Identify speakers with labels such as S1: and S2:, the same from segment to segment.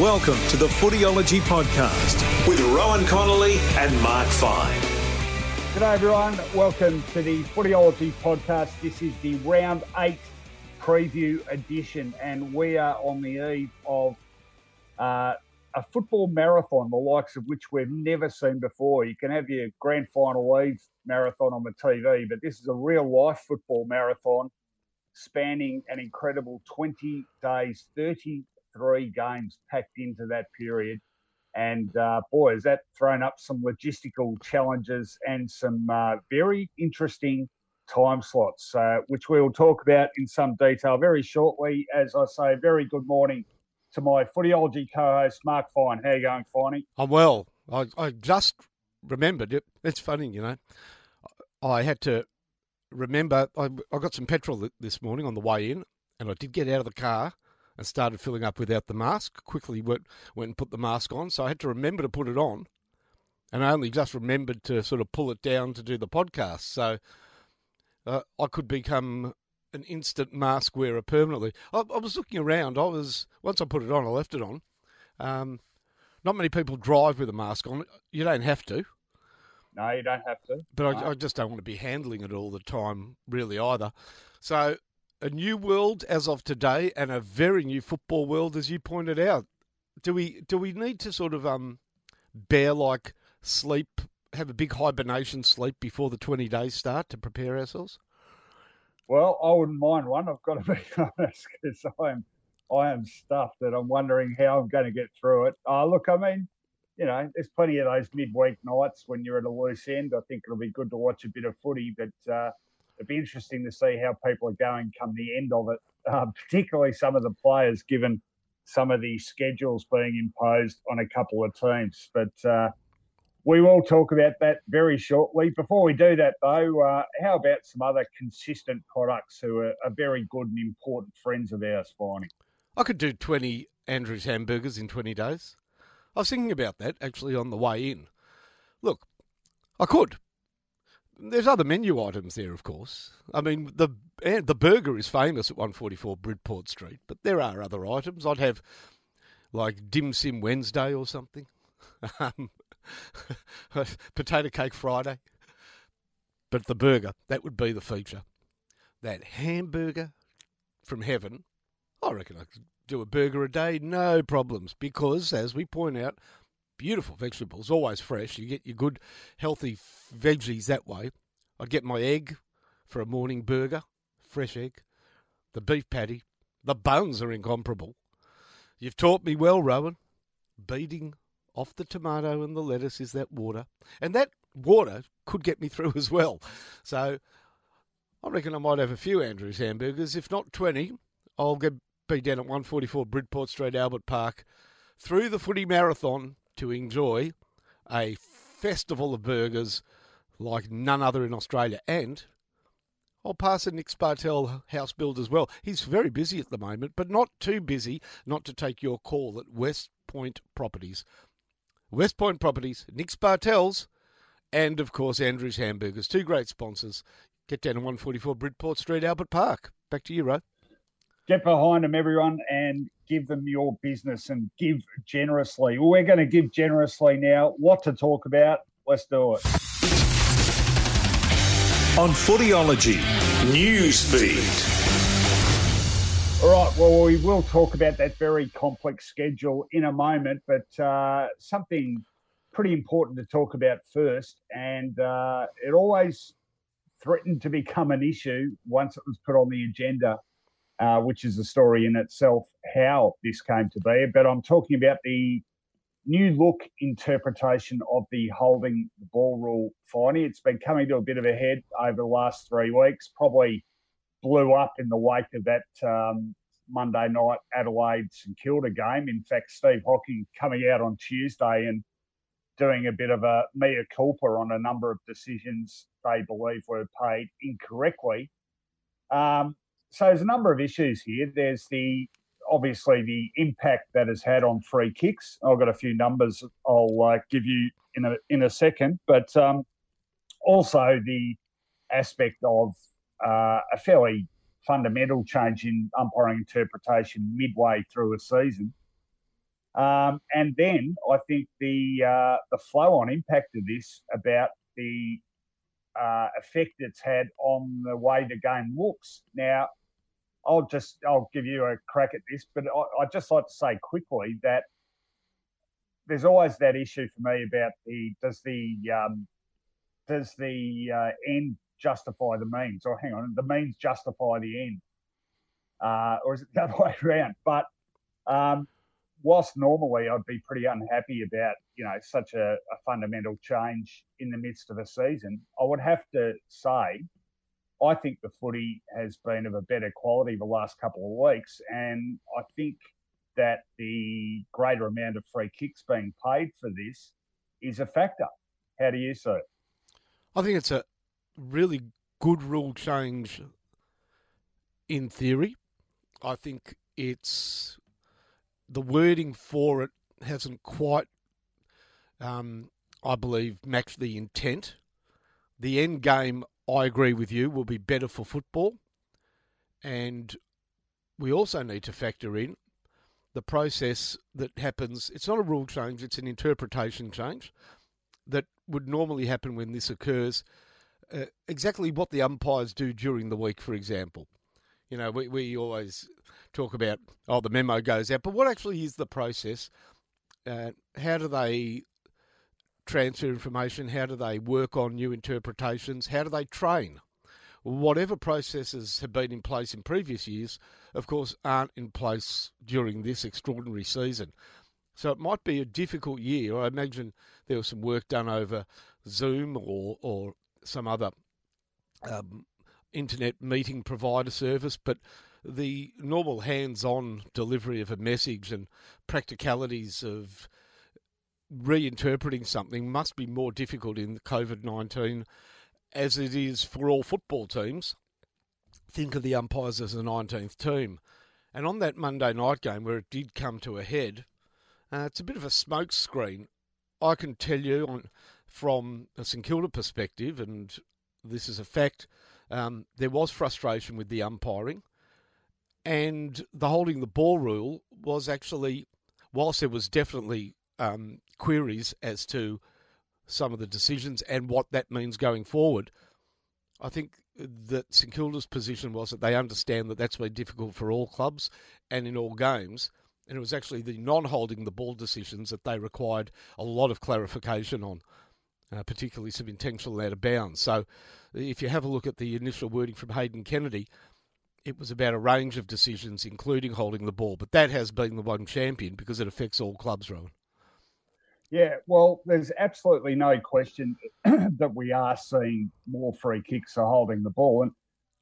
S1: Welcome to the Footyology Podcast with Rowan Connolly and Mark Fine.
S2: G'day everyone, welcome to the Footyology Podcast. This is the round eight preview edition, and we are on the eve of uh, a football marathon, the likes of which we've never seen before. You can have your grand final eve marathon on the TV, but this is a real life football marathon spanning an incredible 20 days, 30 three games packed into that period. And uh, boy, has that thrown up some logistical challenges and some uh, very interesting time slots, uh, which we will talk about in some detail very shortly. As I say, very good morning to my footyology co-host Mark Fine. How you going, Finey?
S3: I'm well. I, I just remembered it. It's funny, you know. I had to remember. I, I got some petrol this morning on the way in, and I did get out of the car and started filling up without the mask. Quickly went, went and put the mask on, so I had to remember to put it on. And I only just remembered to sort of pull it down to do the podcast. So uh, I could become an instant mask wearer permanently. I, I, was looking around. I was once I put it on, I left it on. Um, not many people drive with a mask on. You don't have to.
S2: No, you don't have to.
S3: But no. I, I, just don't want to be handling it all the time, really, either. So a new world as of today and a very new football world, as you pointed out. Do we do we need to sort of um, bear like sleep, have a big hibernation sleep before the twenty days start to prepare ourselves?
S2: Well, I wouldn't mind one. I've got to be honest because I'm I am stuffed that I'm wondering how I'm going to get through it. Uh, look, I mean, you know, there's plenty of those midweek nights when you're at a loose end. I think it'll be good to watch a bit of footy, but uh, it'd be interesting to see how people are going come the end of it, uh, particularly some of the players, given some of the schedules being imposed on a couple of teams. But uh, we will talk about that very shortly. Before we do that, though, uh, how about some other consistent products who are, are very good and important friends of ours, Finey?
S3: I could do 20 Andrews hamburgers in 20 days. I was thinking about that actually on the way in. Look, I could, there's other menu items there, of course. I mean, the the burger is famous at 144 Bridport Street, but there are other items. I'd have like dim sim Wednesday or something, um, potato cake Friday. But the burger, that would be the feature. That hamburger from heaven, I reckon I could do a burger a day, no problems, because as we point out, beautiful vegetables, always fresh. You get your good, healthy veggies that way. I'd get my egg for a morning burger, fresh egg, the beef patty. The buns are incomparable. You've taught me well, Rowan. Beating off the tomato and the lettuce is that water. And that water could get me through as well. So I reckon I might have a few Andrews hamburgers. If not 20, I'll get, be down at 144 Bridport Street, Albert Park, through the footy marathon to enjoy a festival of burgers like none other in Australia. And I'll pass a Nick Spartel house build as well. He's very busy at the moment, but not too busy not to take your call at West Point Properties. West Point Properties, Nick Spartel's, and of course Andrew's Hamburgers. Two great sponsors. Get down to 144 Bridport Street, Albert Park. Back to you, Ro.
S2: Get behind them, everyone, and give them your business and give generously. Well, we're going to give generously now. What to talk about? Let's do it.
S1: On Footyology Newsfeed.
S2: All right, well, we will talk about that very complex schedule in a moment, but uh, something pretty important to talk about first. And uh, it always threatened to become an issue once it was put on the agenda uh, which is a story in itself how this came to be. But I'm talking about the new look interpretation of the holding the ball rule Finey. It's been coming to a bit of a head over the last three weeks, probably blew up in the wake of that um, Monday night Adelaide St Kilda game. In fact, Steve Hocking coming out on Tuesday and doing a bit of a mea culpa on a number of decisions they believe were paid incorrectly. Um, so there's a number of issues here. There's the obviously the impact that has had on free kicks. I've got a few numbers I'll uh, give you in a in a second, but um, also the aspect of uh, a fairly fundamental change in umpiring interpretation midway through a season. Um, and then I think the uh, the flow on impact of this about the uh, effect it's had on the way the game looks. Now, I'll just I'll give you a crack at this, but I, would just like to say quickly that there's always that issue for me about the does the um, does the uh, end justify the means? Or hang on, the means justify the end, uh, or is it the other way around? But um, whilst normally I'd be pretty unhappy about you know such a, a fundamental change in the midst of a season, I would have to say I think the footy has been of a better quality the last couple of weeks, and I think that the greater amount of free kicks being paid for this is a factor. How do you see it?
S3: I think it's a really good rule change in theory. I think it's the wording for it hasn't quite, um, I believe, matched the intent. The end game I agree with you, will be better for football. And we also need to factor in the process that happens. It's not a rule change, it's an interpretation change that would normally happen when this occurs. Uh, exactly what the umpires do during the week, for example. You know, we, we always talk about, oh, the memo goes out, but what actually is the process? Uh, how do they transfer information? How do they work on new interpretations? How do they train? Whatever processes have been in place in previous years, of course, aren't in place during this extraordinary season. So it might be a difficult year. I imagine there was some work done over Zoom or, or some other um, internet meeting provider service, but the normal hands on delivery of a message and practicalities of reinterpreting something must be more difficult in COVID 19 as it is for all football teams. Think of the umpires as a 19th team. And on that Monday night game where it did come to a head, uh, it's a bit of a smokescreen. I can tell you on, from a St Kilda perspective, and this is a fact, um, there was frustration with the umpiring. And the holding the ball rule was actually, whilst there was definitely um, queries as to some of the decisions and what that means going forward. I think that St Kilda's position was that they understand that that's been difficult for all clubs and in all games. And it was actually the non holding the ball decisions that they required a lot of clarification on, uh, particularly some intentional out of bounds. So if you have a look at the initial wording from Hayden Kennedy, it was about a range of decisions, including holding the ball. But that has been the one champion because it affects all clubs, Rowan.
S2: Yeah, well, there's absolutely no question that we are seeing more free kicks for holding the ball. And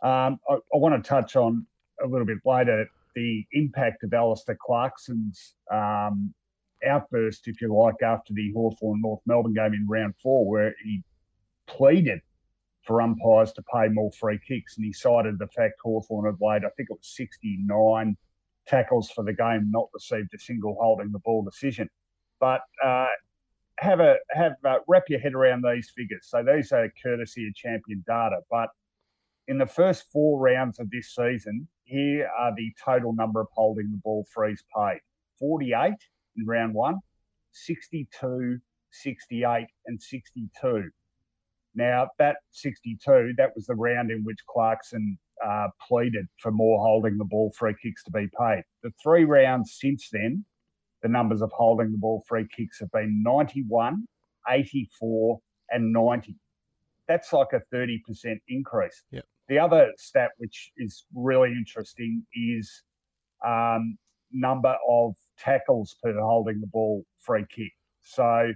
S2: um, I, I, want to touch on a little bit later the impact of Alastair Clarkson's um, outburst, if you like, after the Hawthorn North Melbourne game in round four, where he pleaded for umpires to pay more free kicks. And he cited the fact Hawthorn had laid, I think it was 69 tackles for the game, not received a single holding the ball decision but uh, have a have uh, wrap your head around these figures. So these are courtesy of champion data, but in the first four rounds of this season, here are the total number of holding the ball frees paid 48 in round one, 62, 68, and 62. Now, that 62, that was the round in which Clarkson uh, pleaded for more holding the ball free kicks to be paid. The three rounds since then, the numbers of holding the ball free kicks have been 91, 84, and 90. That's like a 30% increase.
S3: Yep.
S2: The other stat, which is really interesting, is um, number of tackles per holding the ball free kick. So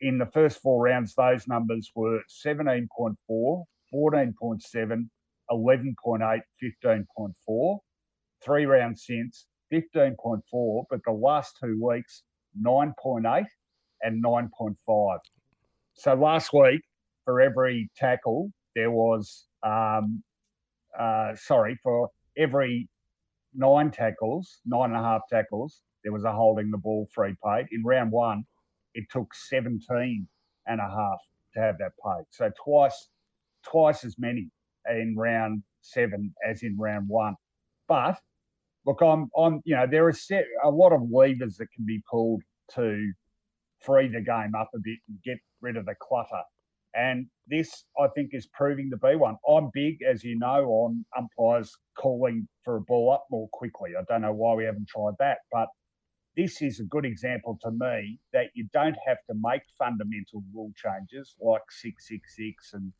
S2: in the first four rounds, those numbers were 17.4, 14.7, 11.8, 15.4. three rounds since, 15.4, but the last two weeks, 9.8 and 9.5. So last week, for every tackle, there was, um, uh, sorry, for every nine tackles, nine and a half tackles, there was a holding the ball free paid. In round one, it took 17 and a half to have that paid. So twice, twice as many in round seven as in round one. But look, I'm, I'm, you know, there are set, a lot of levers that can be pulled to free the game up a bit and get rid of the clutter. And this, I think, is proving to be one. I'm big, as you know, on umpires calling for a ball up more quickly. I don't know why we haven't tried that, but this is a good example to me that you don't have to make fundamental rule changes like 666 and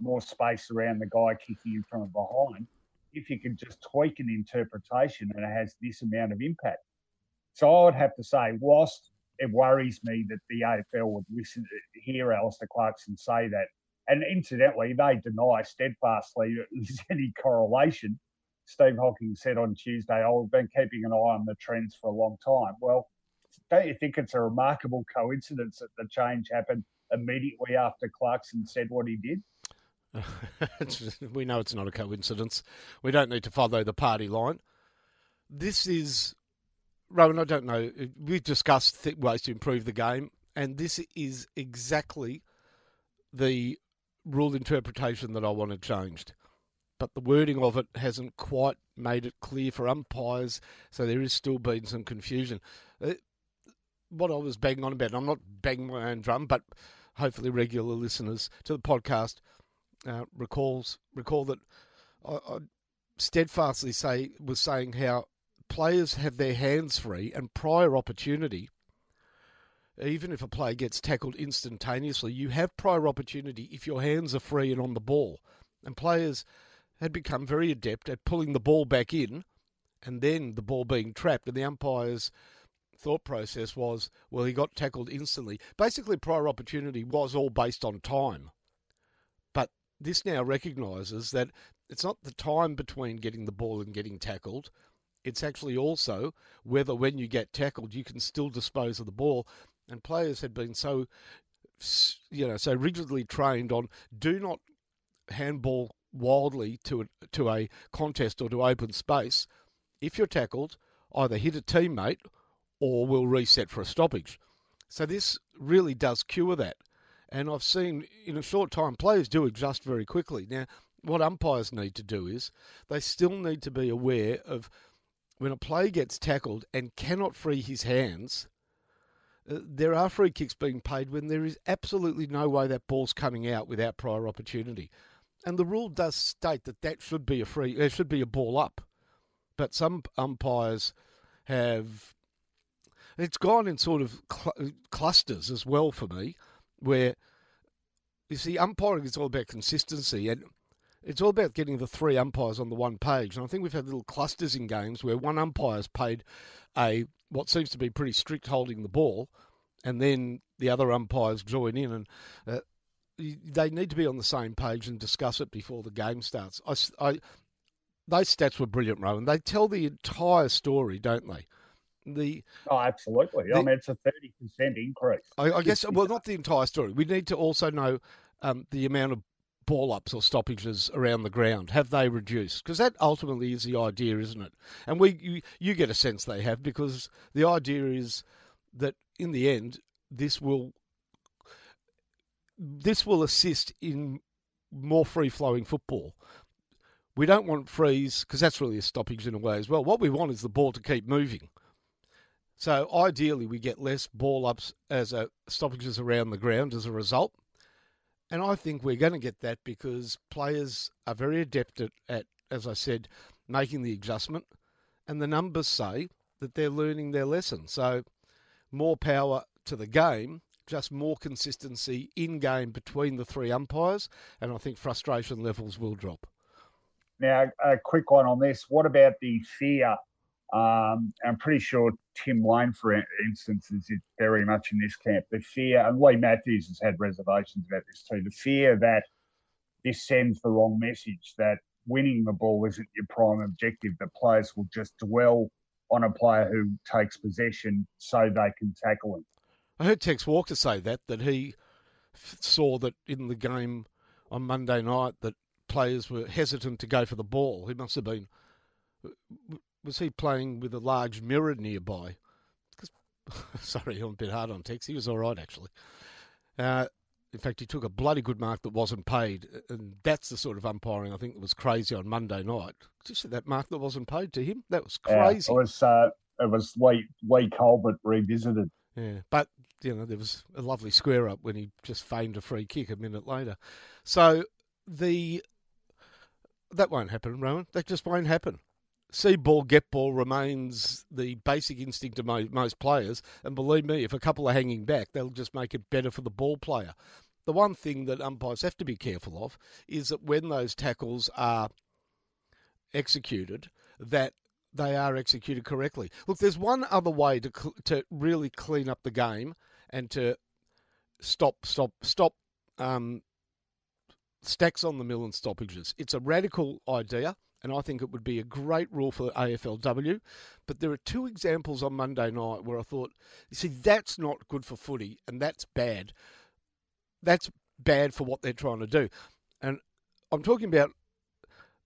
S2: more space around the guy kicking in from behind if you can just tweak an interpretation and it has this amount of impact. So I would have to say, whilst it worries me that the AFL would listen to hear Alastair Clarkson say that, and incidentally, they deny steadfastly that there's any correlation. Steve Hocking said on Tuesday, "Oh, we've been keeping an eye on the trends for a long time." Well, don't you think it's a remarkable coincidence that the change happened immediately after Clarkson said what he did?
S3: we know it's not a coincidence. We don't need to follow the party line. This is, Rowan, I don't know. We've discussed ways to improve the game, and this is exactly the rule interpretation that I wanted changed. But the wording of it hasn't quite made it clear for umpires, so there is still been some confusion. Uh, what I was banging on about, and I'm not banging my own drum, but hopefully regular listeners to the podcast – uh, recalls recall that I, I steadfastly say was saying how players have their hands free and prior opportunity. Even if a player gets tackled instantaneously, you have prior opportunity if your hands are free and on the ball. And players had become very adept at pulling the ball back in and then the ball being trapped. And the umpire's thought process was, well, he got tackled instantly. Basically, prior opportunity was all based on time But this now recognises that it's not the time between getting the ball and getting tackled. It's actually also whether when you get tackled you can still dispose of the ball. And players had been so, you know, so rigidly trained on do not handball wildly to a, to a contest or to open space. If you're tackled, either hit a teammate or will reset for a stoppage. So this really does cure that. And I've seen in a short time players do adjust very quickly. Now, what umpires need to do is they still need to be aware of when a player gets tackled and cannot free his hands. Uh, there are free kicks being paid when there is absolutely no way that ball's coming out without prior opportunity, and the rule does state that that should be a free, there should be a ball up, but some umpires have. It's gone in sort of cl- clusters as well for me where you see umpiring is all about consistency and it's all about getting the three umpires on the one page. And I think we've had little clusters in games where one umpire's paid a what seems to be pretty strict holding the ball, and then the other umpires join in, and uh, they need to be on the same page and discuss it before the game starts. I, I, those stats were brilliant, Rowan. They tell the entire story, don't they? the
S2: oh absolutely the, i mean it's a 30% increase
S3: I, I, guess well not the entire story we need to also know um, the amount of ball ups or stoppages around the ground have they reduced because that ultimately is the idea isn't it and we you, you get a sense they have because the idea is that in the end this will this will assist in more free flowing football we don't want frees because that's really a stoppage in a way as well. What we want is the ball to keep moving. So ideally, we get less ball ups as a stoppages around the ground as a result. And I think we're going to get that because players are very adept at, at, as I said, making the adjustment. And the numbers say that they're learning their lesson. So more power to the game, just more consistency in game between the three umpires. And I think frustration levels will drop.
S2: Now, a quick one on this. What about the fear um, I'm pretty sure Tim Lane, for instance, is very much in this camp. The fear, and Leigh Matthews has had reservations about this too. The fear that this sends the wrong message that winning the ball isn't your prime objective. The players will just dwell on a player who takes possession so they can tackle him.
S3: I heard Tex Walker say that that he saw that in the game on Monday night that players were hesitant to go for the ball. He must have been was he playing with a large mirror nearby? Sorry, I'm a bit hard on Tex. He was all right actually. Uh, in fact, he took a bloody good mark that wasn't paid, and that's the sort of umpiring I think that was crazy on Monday night. See that mark that wasn't paid to him? That was crazy.
S2: Yeah, it was. Uh, it was Lee, Leigh Colbert revisited.
S3: Yeah, but you know there was a lovely square up when he just feigned a free kick a minute later. So the that won't happen, Rowan. That just won't happen. See ball, get ball remains the basic instinct of most players. And believe me, if a couple are hanging back, they'll just make it better for the ball player. The one thing that umpires have to be careful of is that when those tackles are executed, that they are executed correctly. Look, there's one other way to to really clean up the game and to stop, stop, stop um, stacks on the mill and stoppages. It's a radical idea and I think it would be a great rule for AFLW. But there are two examples on Monday night where I thought, you see, that's not good for footy, and that's bad. That's bad for what they're trying to do. And I'm talking about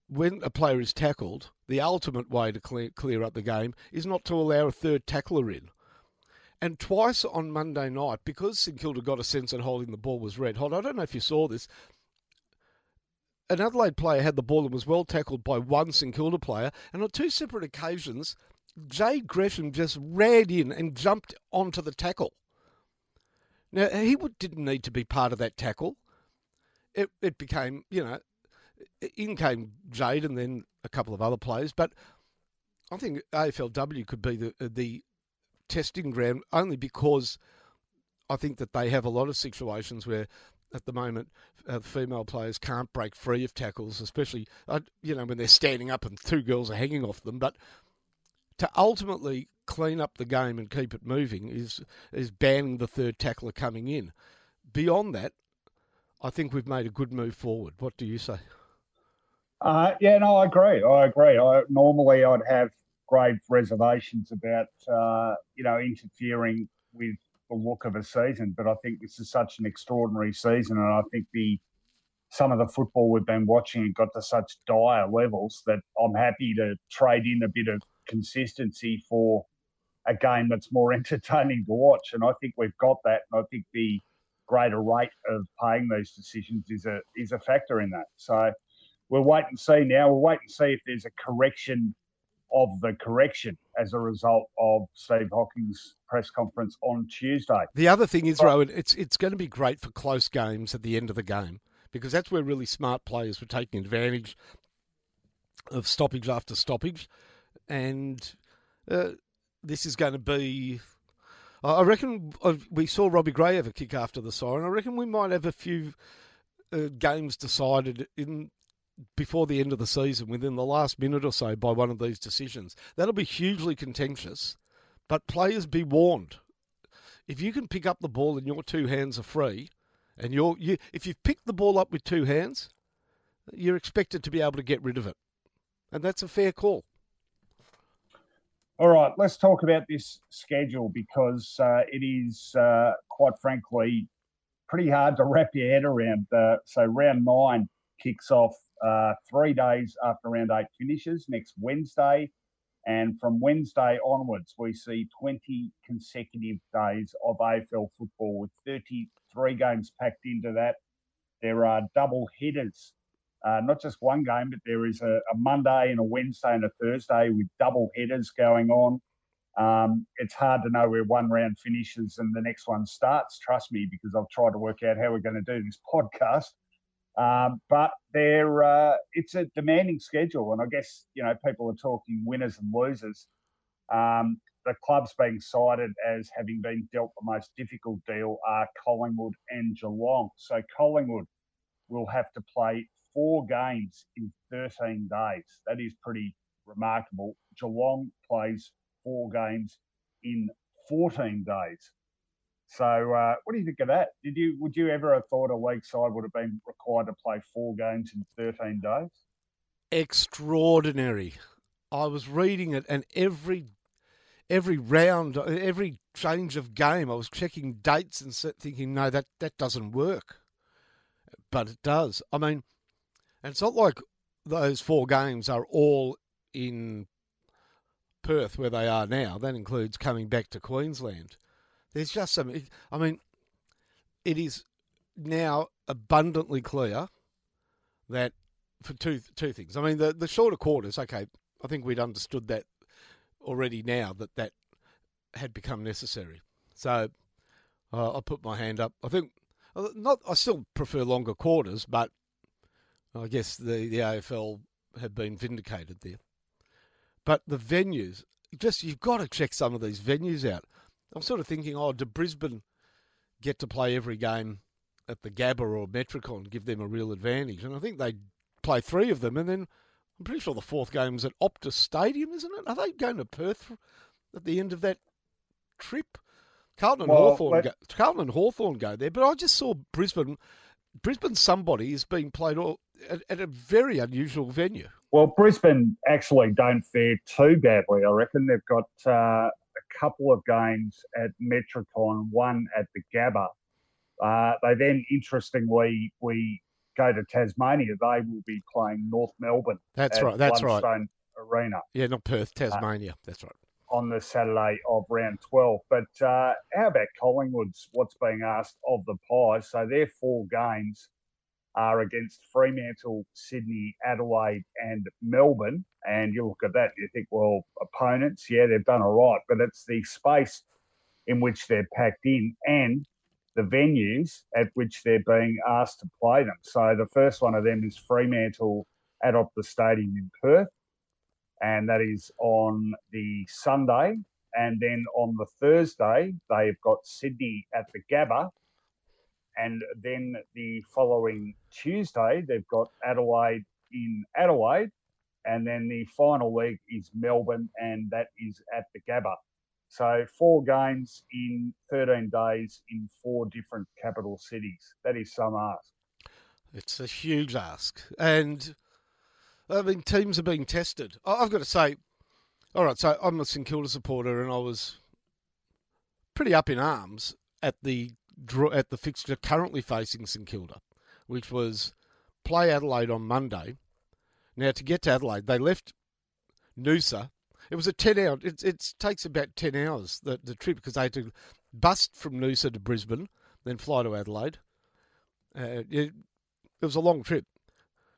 S3: when a player is tackled, the ultimate way to clear, clear up the game is not to allow a third tackler in. And twice on Monday night, because St Kilda got a sense that holding the ball was red hot, I don't know if you saw this, an Adelaide player had the ball and was well tackled by one St Kilda player, and on two separate occasions, Jade Gresham just ran in and jumped onto the tackle. Now, he didn't need to be part of that tackle. It, it became, you know, in came Jade and then a couple of other players, but I think AFLW could be the the testing ground only because I think that they have a lot of situations where at the moment, uh, female players can't break free of tackles, especially uh, you know when they're standing up and two girls are hanging off them. But to ultimately clean up the game and keep it moving is is banning the third tackler coming in. Beyond that, I think we've made a good move forward. What do you say?
S2: Uh, yeah, no, I agree. I agree. I normally I'd have grave reservations about uh, you know interfering with the look of a season. But I think this is such an extraordinary season, and I think the some of the football we've been watching it got to such dire levels that I'm happy to trade in a bit of consistency for a game that's more entertaining to watch. And I think we've got that. And I think the greater rate of paying these decisions is a is a factor in that. So we'll wait and see now. We'll wait and see if there's a correction of the correction as a result of Steve Hocking's press conference on Tuesday.
S3: The other thing is, Rowan, it's it's going to be great for close games at the end of the game because that's where really smart players were taking advantage of stoppage after stoppage, and uh, this is going to be. I reckon uh, we saw Robbie Gray have a kick after the siren. I reckon we might have a few uh, games decided in before the end of the season, within the last minute or so, by one of these decisions. That'll be hugely contentious, but players be warned. If you can pick up the ball and your two hands are free, and you're you, if you've picked the ball up with two hands, you're expected to be able to get rid of it, and that's a fair call.
S2: All right, let's talk about this schedule because uh, it is, uh, quite frankly, pretty hard to wrap your head around. Uh, so round nine kicks off uh, three days after round eight finishes next Wednesday. And from Wednesday onwards, we see 20 consecutive days of AFL football with 33 games packed into that. There are double headers, uh, not just one game, but there is a, a, Monday and a Wednesday and a Thursday with double headers going on. Um, it's hard to know where one round finishes and the next one starts, trust me, because I've tried to work out how we're going to do this podcast. Um, but they're uh, it's a demanding schedule, and I guess you know people are talking winners and losers. Um, the clubs being cited as having been dealt the most difficult deal are Collingwood and Geelong. So Collingwood will have to play four games in 13 days. That is pretty remarkable. Geelong plays four games in 14 days. So, uh, what do you think of that? Did you would you ever have thought a league side would have been required to play four games in thirteen days?
S3: extraordinary. I was reading it, and every every round, every change of game, I was checking dates and thinking, no, that that doesn't work. But it does. I mean, and it's not like those four games are all in Perth where they are now. That includes coming back to Queensland. There's just some. I mean, it is now abundantly clear that for two two things. I mean, the the shorter quarters. Okay, I think we'd understood that already now that that had become necessary. So uh, I put my hand up. I think uh, not. I still prefer longer quarters, but I guess the the AFL have been vindicated there. But the venues, just you've got to check some of these venues out. I'm sort of thinking, oh, do Brisbane get to play every game at the Gabba or Metricon, give them a real advantage? And I think they play three of them, and then I'm pretty sure the fourth game's at Optus Stadium, isn't it? Are they going to Perth at the end of that trip? Carlton and well, Hawthorn go, Carlton and Hawthorn go there, but I just saw Brisbane. Brisbane somebody is being played all, at, at a very unusual venue.
S2: Well, Brisbane actually don't fare too badly. I reckon they've got uh, couple of games at Metricon, one at the Gabba. Uh, they then, interestingly, we go to Tasmania. They will be playing North Melbourne.
S3: That's right. That's right.
S2: Arena.
S3: Yeah, not Perth, Tasmania. Uh, that's right.
S2: On the Saturday of round 12. But uh, how about Collingwood's? What's being asked of the Pies? So their four games are against Fremantle, Sydney, Adelaide, and Melbourne. And you look at that, you think, well, opponents, yeah, they've done all right, but it's the space in which they're packed in and the venues at which they're being asked to play them. So the first one of them is Fremantle at Optus Stadium in Perth, and that is on the Sunday. And then on the Thursday, they've got Sydney at the Gabba and then the following Tuesday, they've got Adelaide in Adelaide. And then the final week is Melbourne, and that is at the Gabba. So four games in 13 days in four different capital cities. That is some ask.
S3: It's a huge ask. And I mean, teams are being tested. I've got to say, all right, so I'm a St Kilda supporter, and I was pretty up in arms at the draw at the fixture currently facing St Kilda, which was play Adelaide on Monday. Now to get to Adelaide, they left Noosa. It was a ten hour. It, it takes about ten hours the the trip because they had to bust from Noosa to Brisbane, then fly to Adelaide. Uh, it, it was a long trip,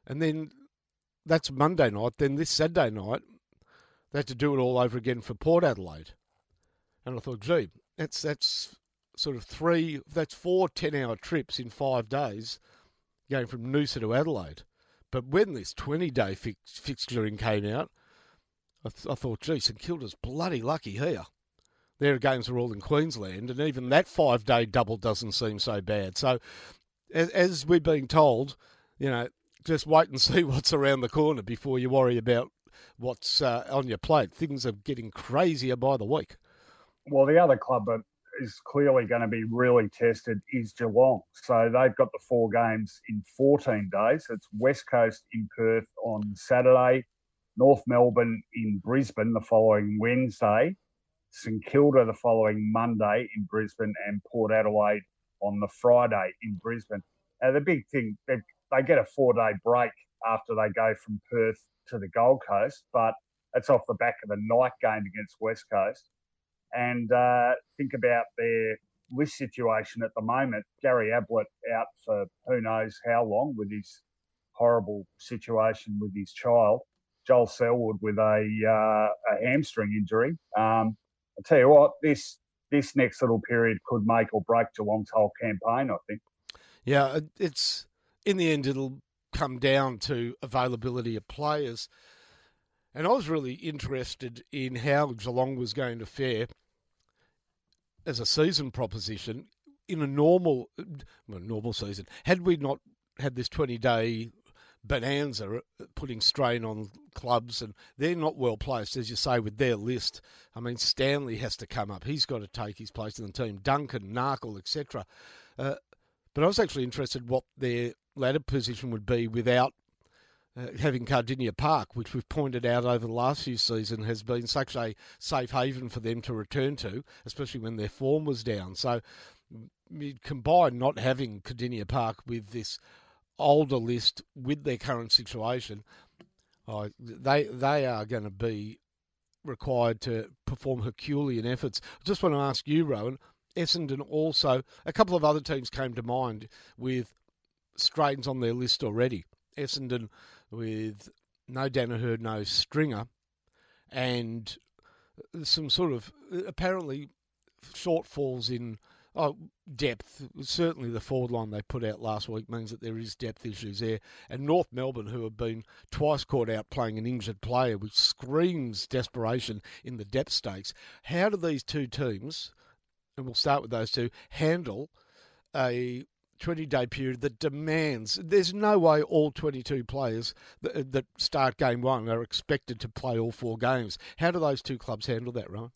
S3: and then that's Monday night. Then this Saturday night, they had to do it all over again for Port Adelaide. And I thought, gee, that's that's sort of three, that's four 10 hour trips in five days going from Noosa to Adelaide. But when this 20 day fix, fixturing came out, I, th- I thought, gee, St Kilda's bloody lucky here. Their games are all in Queensland, and even that five day double doesn't seem so bad. So, as, as we're being told, you know, just wait and see what's around the corner before you worry about what's uh, on your plate. Things are getting crazier by the week.
S2: Well, the other club that is clearly going to be really tested is Geelong. So they've got the four games in 14 days. It's West Coast in Perth on Saturday, North Melbourne in Brisbane the following Wednesday, St Kilda the following Monday in Brisbane, and Port Adelaide on the Friday in Brisbane. Now, the big thing, they, they get a four day break after they go from Perth to the Gold Coast, but it's off the back of the night game against West Coast and uh, think about their list situation at the moment. Gary Ablett out for who knows how long with his horrible situation with his child. Joel Selwood with a, uh, a hamstring injury. Um, I'll tell you what, this this next little period could make or break Geelong's whole campaign. I think.
S3: Yeah, it's in the end it'll come down to availability of players. And I was really interested in how Geelong was going to fare as a season proposition in a normal well, normal season. Had we not had this twenty day bonanza uh, putting strain on clubs and they're not well placed as you say with their list i mean stanley has to come up. He's got to take his place in the team. Duncan narkle etc uh, but i was actually interested what their ladder position would be without uh, having Kardinia Park, which we've pointed out over the last few seasons, has been such a safe haven for them to return to, especially when their form was down. So you combine not having Kardinia Park with this older list with their current situation, they they are going to be required to perform Herculean efforts. I just want to ask you, Rowan. Essendon also, a couple of other teams came to mind with strains on their list already. Essendon with no Daniher, no Stringer, and some sort of apparently shortfalls in oh, depth. Certainly, the forward line they put out last week means that there is depth issues there. And North Melbourne, who have been twice caught out playing an injured player, which screams desperation in the depth stakes. How do these two teams, and we'll start with those two, handle a 20 day period that demands there's no way all 22 players that, that, start game one are expected to play all four games. How do those two clubs handle that, Ryan?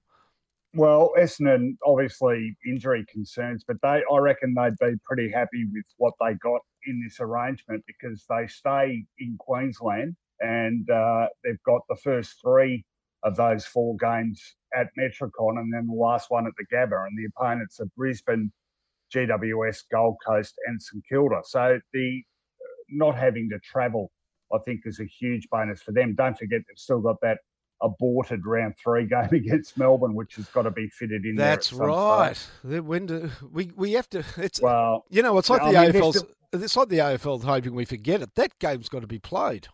S2: Well, Essendon obviously injury concerns, but they I reckon they'd be pretty happy with what they got in this arrangement because they stay in Queensland and uh, they've got the first three of those four games at Metricon and then the last one at the Gabba, and the opponents are Brisbane, GWS, Gold Coast, and St Kilda. So the uh, not having to travel, I think, is a huge bonus for them. Don't forget they've still got that aborted round three game against Melbourne, which has got to be fitted in.
S3: That's right. When do we we have to? It's
S2: well,
S3: you know, it's like the mean, AFL's. It's like the AFL hoping we forget it. That game's got to be played.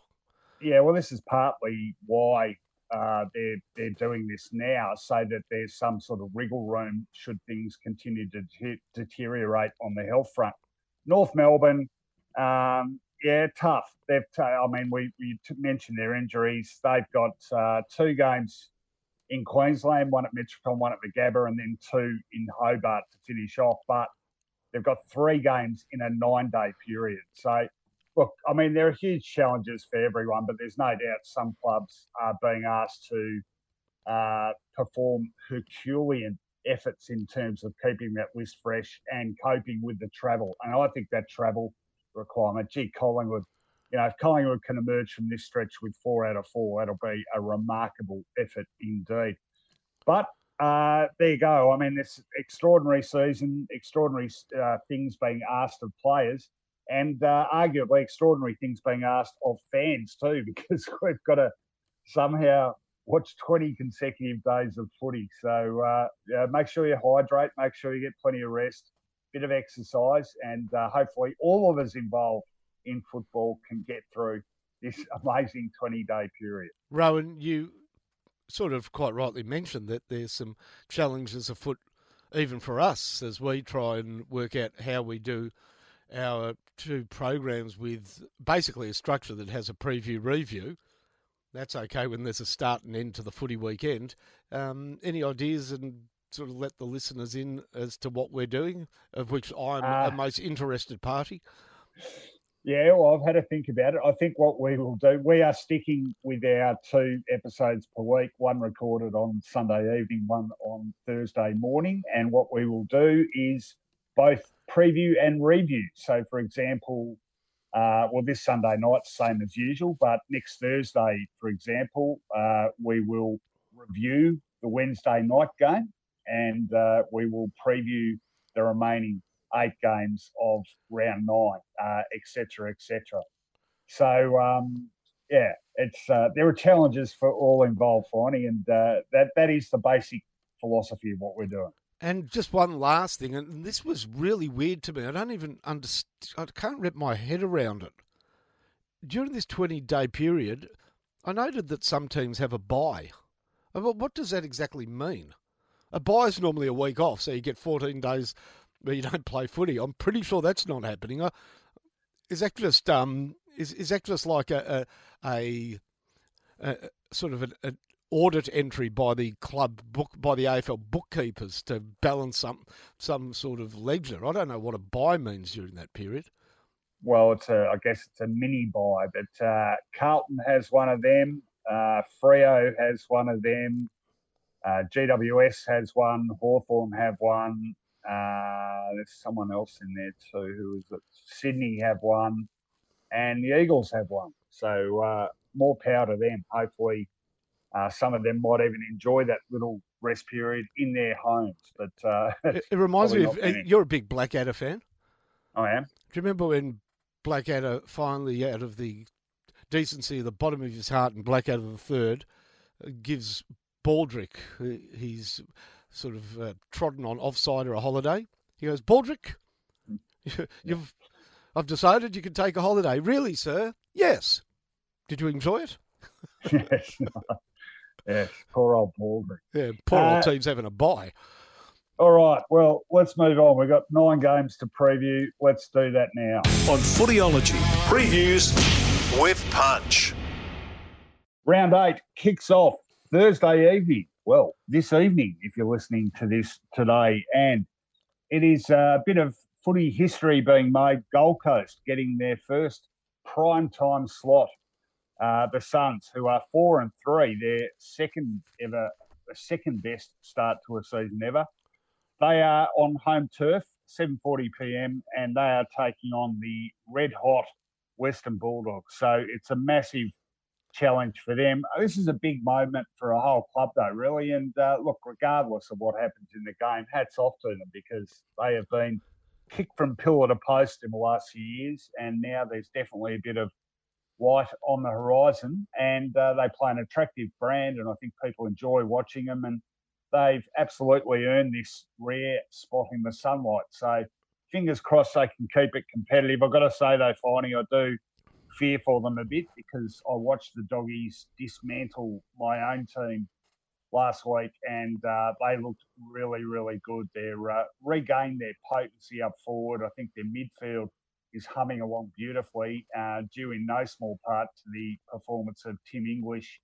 S2: Yeah, well, this is partly why uh, they're they're doing this now, so that there's some sort of wriggle room should things continue to de- deteriorate on the health front. North Melbourne, um, yeah, tough. They've, t- I mean, we, we mentioned their injuries. They've got uh, two games in Queensland, one at Metricon, one at the Gabba, and then two in Hobart to finish off. But they've got three games in a nine day period. So look, I mean, there are huge challenges for everyone, but there's no doubt some clubs are being asked to uh, perform Herculean efforts in terms of keeping that list fresh and coping with the travel. And I think that travel requirement, gee, Collingwood, you know, if Collingwood can emerge from this stretch with four out of four, that'll be a remarkable effort indeed. But uh, there you go. I mean, this extraordinary season, extraordinary uh, things being asked of players and uh, arguably extraordinary things being asked of fans too, because we've got to somehow watch 20 consecutive days of footy. So uh, yeah, make sure you hydrate, make sure you get plenty of rest, bit of exercise, and uh, hopefully all of us involved in football can get through this amazing 20 day period.
S3: Rowan, you sort of quite rightly mentioned that there's some challenges afoot even for us as we try and work out how we do our two programs with basically a structure that has a preview review. That's okay when there's a start and end to the footy weekend. Um, any ideas and sort of let the listeners in as to what we're doing, of which I'm uh, a most interested party?
S2: Yeah, well, I've had to think about it. I think what we will do, we are sticking with our two episodes per week, one recorded on Sunday evening, one on Thursday morning. And what we will do is both preview and review. So, for example, uh, well, this Sunday night, same as usual, but next Thursday, for example, uh, we will review the Wednesday night game and uh, we will preview the remaining eight games of round nine, etc., uh, etc. So, um, yeah, it's uh, there are challenges for all involved, Finey, and uh, that that is the basic philosophy of what we're doing.
S3: And just one last thing, and this was really weird to me. I don't even understand. I can't wrap my head around it. During this twenty-day period, I noted that some teams have a bye. What does that exactly mean? A bye is normally a week off, so you get fourteen days where you don't play footy. I'm pretty sure that's not happening. Uh, is that just um is is that just like a a, a, a sort of an audit entry by the club book by the AFL bookkeepers to balance some some sort of ledger. I don't know what a bye means during that period.
S2: Well, it's a I guess it's a mini bye, but uh, Carlton has one of them. Uh, Freo has one of them. Uh, GWS has one. Hawthorn have one. Uh, there's someone else in there too. Who is it? Sydney have one, and the Eagles have one. So uh, more power to them. Hopefully, uh, some of them might even enjoy that little rest period in their homes. But uh,
S3: it, it, reminds me of you're a big Blackadder fan.
S2: I am. Do
S3: you remember when Blackadder finally, out of the decency of the bottom of his heart, and Blackadder the third uh, gives Baldrick, he's sort of uh, trodden on offside or a holiday. He goes, Baldrick, you've, I've decided you can take a holiday. Really, sir? Yes. Did you enjoy it?
S2: yes. yes. Poor old Baldrick.
S3: Yeah, poor uh, old team's having a bye.
S2: All right, well, let's move on. We've got nine games to preview. Let's do that now.
S1: On Footyology, previews with Punch.
S2: Round eight kicks off Thursday evening. Well, this evening, if you're listening to this today, and it is a bit of footy history being made. Gold Coast getting their first prime time slot. Uh, the Suns, who are four and three, their second ever, second best start to a season ever. They are on home turf, 7:40 p.m., and they are taking on the red hot Western Bulldogs. So it's a massive challenge for them. This is a big moment for a whole club, though, really. And uh, look, regardless of what happens in the game, hats off to them because they have been kicked from pillar to post in the last few years, and now there's definitely a bit of light on the horizon. And uh, they play an attractive brand, and I think people enjoy watching them. And they've absolutely earned this rare spot in the sunlight. So fingers crossed they can keep it competitive. I've got to say though, Finey, I do fear for them a bit because I watched the doggies dismantle my own team last week, and uh, they looked really, really good. They're uh, regained their potency up forward. I think their midfield is humming along beautifully, uh, due in no small part to the performance of Tim English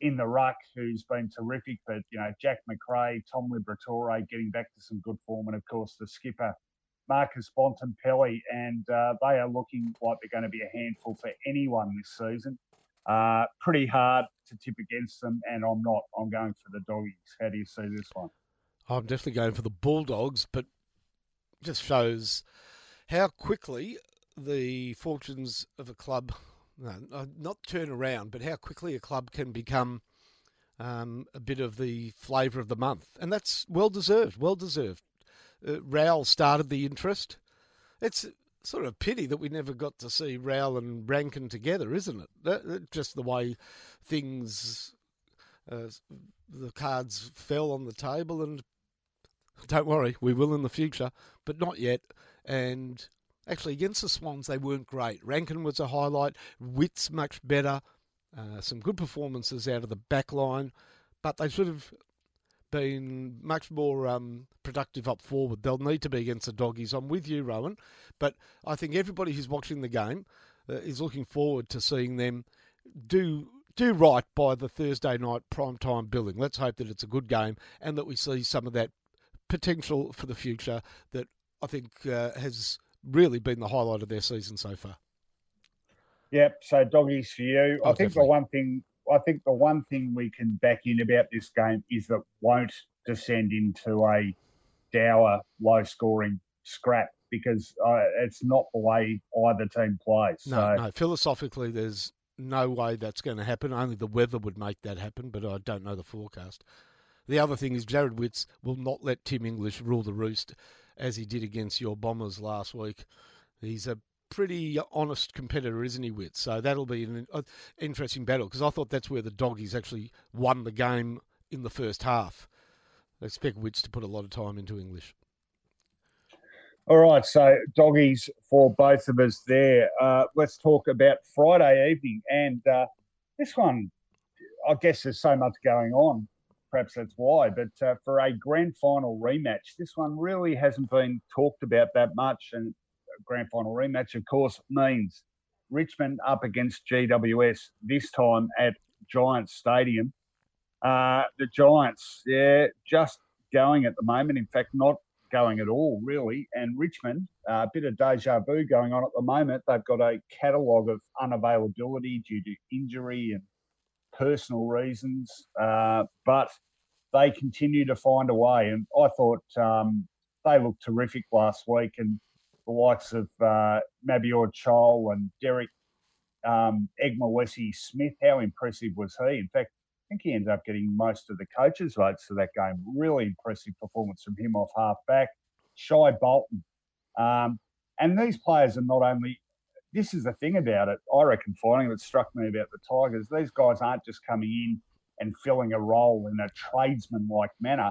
S2: in the ruck, who's been terrific. But you know, Jack Macrae, Tom Liberatore getting back to some good form, and of course the skipper Marcus Bontempelli, and uh, they are looking like they're going to be a handful for anyone this season. Uh, pretty hard to tip against them, and I'm not. I'm going for the doggies. How do you see this one?
S3: I'm definitely going for the Bulldogs, but just shows how quickly the fortunes of a club, no, not turn around, but how quickly a club can become um, a bit of the flavour of the month. And that's well deserved, well deserved. Uh, Rowell started the interest. It's sort of a pity that we never got to see Rowell and Rankine together, isn't it? That, just the way things, uh, the cards fell on the table, and don't worry, we will in the future, but not yet. And actually, against the Swans, they weren't great. Rankine was a highlight, Witts much better, uh, some good performances out of the back line, but they should have been much more um, productive up forward. They'll need to be against the doggies. I'm with you, Rowan, but I think everybody who's watching the game uh, is looking forward to seeing them do do right by the Thursday night prime time billing. Let's hope that it's a good game and that we see some of that potential for the future that I think uh, has really been the highlight of their season so far.
S2: Yep. So doggies for you. Oh, I think definitely. the one thing I think the one thing we can back in about this game is that won't descend into a dour, low scoring scrap because uh, it's not the way either team plays.
S3: No, so, no. Philosophically, there's no way that's going to happen. Only the weather would make that happen, but I don't know the forecast. The other thing is Jarrod Witts will not let Tim English rule the roost as he did against your Bombers last week. He's a pretty honest competitor, isn't he, Witts? So that'll be an uh, interesting battle because I thought that's where the doggies actually won the game in the first half. I expect Witts to put a lot of time into English.
S2: All right, so doggies for both of us there. Uh, let's talk about Friday evening. And uh, this one, I guess there's so much going on. Perhaps that's why. But uh, for a grand final rematch, this one really hasn't been talked about that much. And grand final rematch, of course, means Richmond up against GWS, this time at Giants Stadium. Uh, the Giants, yeah, just going at the moment. In fact, not going at all, really. And Richmond, uh, a uh, bit of deja vu going on at the moment. They've got a catalogue of unavailability due to injury and personal reasons, uh, but they continue to find a way. And I thought um, they looked terrific last week. And the likes of uh, Mabior Chol and Derek um, Eggmolesse-Smith, how impressive was he? In fact, I think he ended up getting most of the coaches' votes for that game. Really impressive performance from him off half back. Shai Bolton. Um, and these players are not only, this is the thing about it, I reckon, finding that struck me about the Tigers. These guys aren't just coming in and filling a role in a tradesman like manner.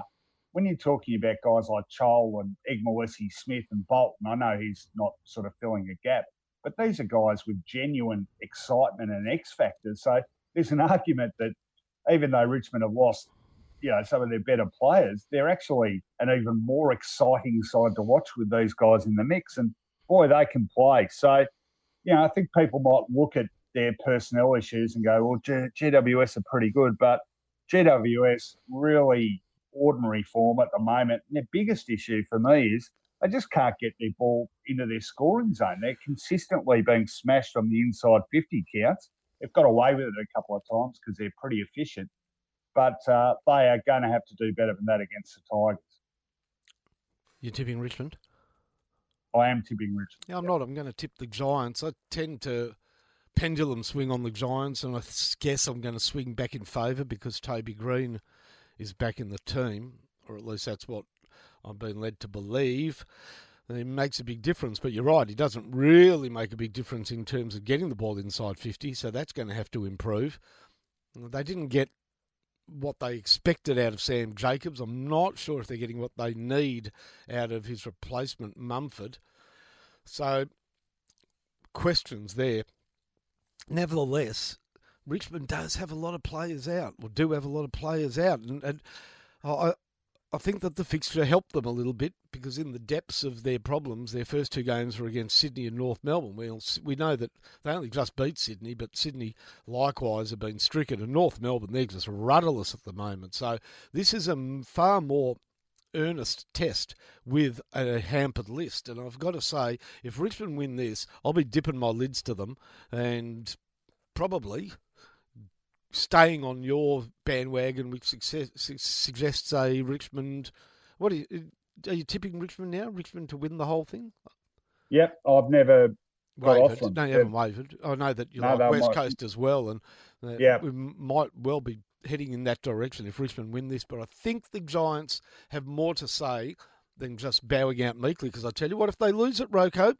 S2: When you're talking about guys like Chol and Eggmolesse-Smith and Bolton, I know he's not sort of filling a gap, but these are guys with genuine excitement and X factors. So there's an argument that even though Richmond have lost, you know, some of their better players, they're actually an even more exciting side to watch with these guys in the mix. And boy, they can play. So, you know, I think people might look at their personnel issues and go, well, G- GWS are pretty good, but GWS really ordinary form at the moment. And their biggest issue for me is they just can't get their ball into their scoring zone. They're consistently being smashed on the inside 50 counts. They've got away with it a couple of times because they're pretty efficient, but uh, they are going to have to do better than that against the Tigers.
S3: You're tipping Richmond?
S2: I am tipping Richmond.
S3: Yeah, I'm not. I'm going to tip the Giants. I tend to pendulum swing on the Giants, and I guess I'm going to swing back in favour because Toby Greene is back in the team, or at least that's what I've been led to believe. It makes a big difference, but you're right, he doesn't really make a big difference in terms of getting the ball inside 50, so that's going to have to improve. They didn't get what they expected out of Sam Jacobs. I'm not sure if they're getting what they need out of his replacement, Mumford. So, questions there. Nevertheless, Richmond does have a lot of players out, or do have a lot of players out, and, and I, I think that the fixture helped them a little bit because in the depths of their problems, their first two games were against Sydney and North Melbourne. We we know that they only just beat Sydney, but Sydney likewise have been stricken, and North Melbourne they're just rudderless at the moment. So this is a far more earnest test with a hampered list. And I've got to say, if Richmond win this, I'll be dipping my lids to them and probably staying on your bandwagon, which success, suggests a Richmond. What are you, are you tipping Richmond now? Richmond to win the whole thing?
S2: Yep, I've never
S3: wavered. No, you haven't wavered. I know that you no, like West might... Coast as well, and uh, yeah, we might well be heading in that direction if Richmond win this. But I think the Giants have more to say than just bowing out meekly. Because I tell you what, if they lose at RoCo,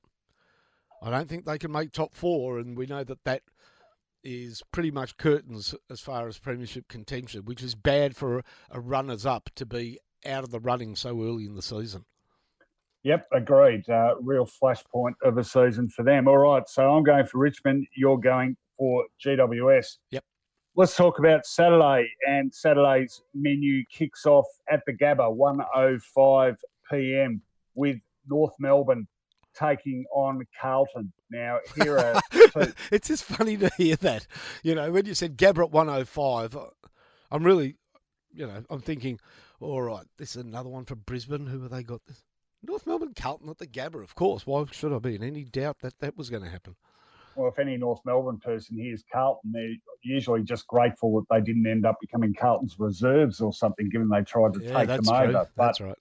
S3: I don't think they can make top four, and we know that that is pretty much curtains as far as premiership contention, which is bad for a runners up to be out of the running so early in the season.
S2: Yep, agreed. Uh, real flashpoint of a season for them. All right, so I'm going for Richmond. You're going for GWS.
S3: Yep.
S2: Let's talk about Saturday, and Saturday's menu kicks off at the Gabba, 1:05 p.m. with North Melbourne taking on Carlton. Now, here are.
S3: it's just funny to hear that. You know, when you said Gabba at 105, uh, I'm really, you know, I'm thinking, all right, this is another one for Brisbane. Who have they got? This? North Melbourne Carlton at the Gabba, of course. Why should I be in any doubt that that was going to happen?
S2: Well, if any North Melbourne person hears Carlton, they're usually just grateful that they didn't end up becoming Carlton's reserves or something, given they tried to
S3: yeah,
S2: take
S3: them
S2: true.
S3: over. But, that's right.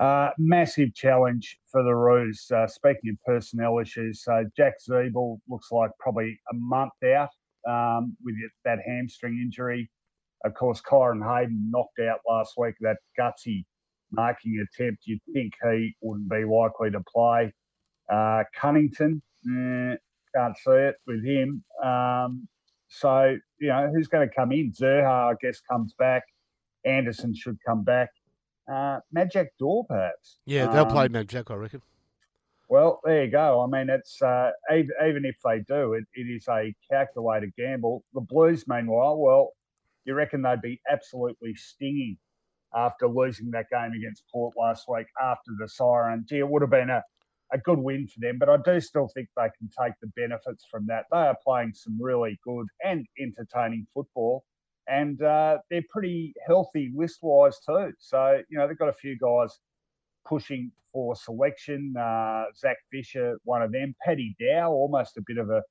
S2: Uh, massive challenge for the Roos. Uh, speaking of personnel issues, so Jack Ziebell looks like probably a month out um, with that hamstring injury. Of course, Kyron Hayden knocked out last week that gutsy marking attempt. You'd think he wouldn't be likely to play. Uh, Cunnington, eh, can't see it with him. Um, so, you know, who's going to come in? Zurhaar, I guess, comes back. Anderson should come back uh, Majak Daw, perhaps.
S3: Yeah, they'll um, play Majak, I reckon.
S2: Well, there you go. I mean, it's uh, even, even if they do, it, it is a calculated gamble. The Blues, meanwhile, well, you reckon they'd be absolutely stinging after losing that game against Port last week after the siren. Gee, it would have been a, a good win for them, but I do still think they can take the benefits from that. They are playing some really good and entertaining football and uh, they're pretty healthy list wise too. So you know they've got a few guys pushing for selection. Uh, Zach Fisher, one of them. Paddy Dow, almost a bit of a,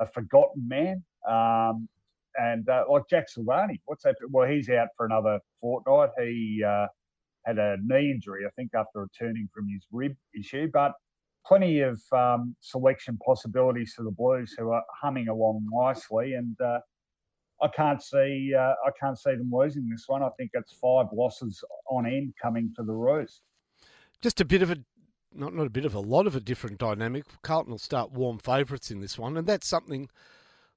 S2: a forgotten man. Um, and uh, like Jack Silvagni, what's that? Well, he's out for another fortnight. He uh, had a knee injury, I think, after returning from his rib issue. But plenty of um, selection possibilities for the Blues, who are humming along nicely, and uh, I can't see uh, I can't see them losing this one. I think it's five losses on end coming to the Roos.
S3: Just a bit of a not not a bit of a lot of a different dynamic. Carlton will start warm favourites in this one, and that's something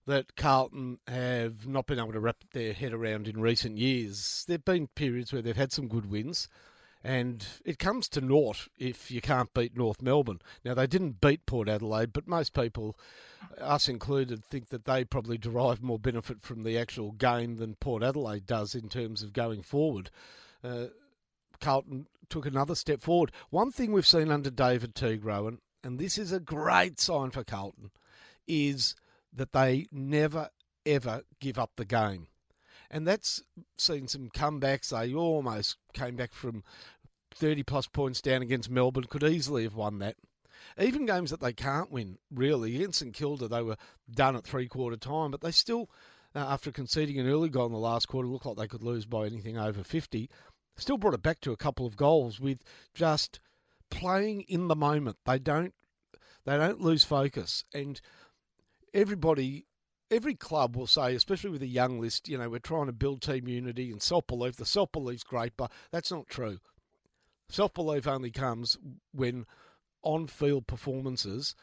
S3: that Carlton have not been able to wrap their head around in recent years. There've been periods where they've had some good wins, and it comes to naught if you can't beat North Melbourne. Now they didn't beat Port Adelaide, but most people, us included, think that they probably derive more benefit from the actual game than Port Adelaide does in terms of going forward. Uh, Carlton took another step forward. One thing we've seen under David Teague, Rowan, and this is a great sign for Carlton, is that they never ever give up the game. And that's seen some comebacks. They almost came back from 30 plus points down against Melbourne, could easily have won that. Even games that they can't win, really. Against St Kilda, they were done at three quarter time, but they still, uh, after conceding an early goal in the last quarter, looked like they could lose by anything over 50. Still brought it back to a couple of goals with just playing in the moment. They don't they don't lose focus. And everybody every club will say, especially with a young list, you know, we're trying to build team unity and self belief. The self belief's great, but that's not true. Self belief only comes when on field performances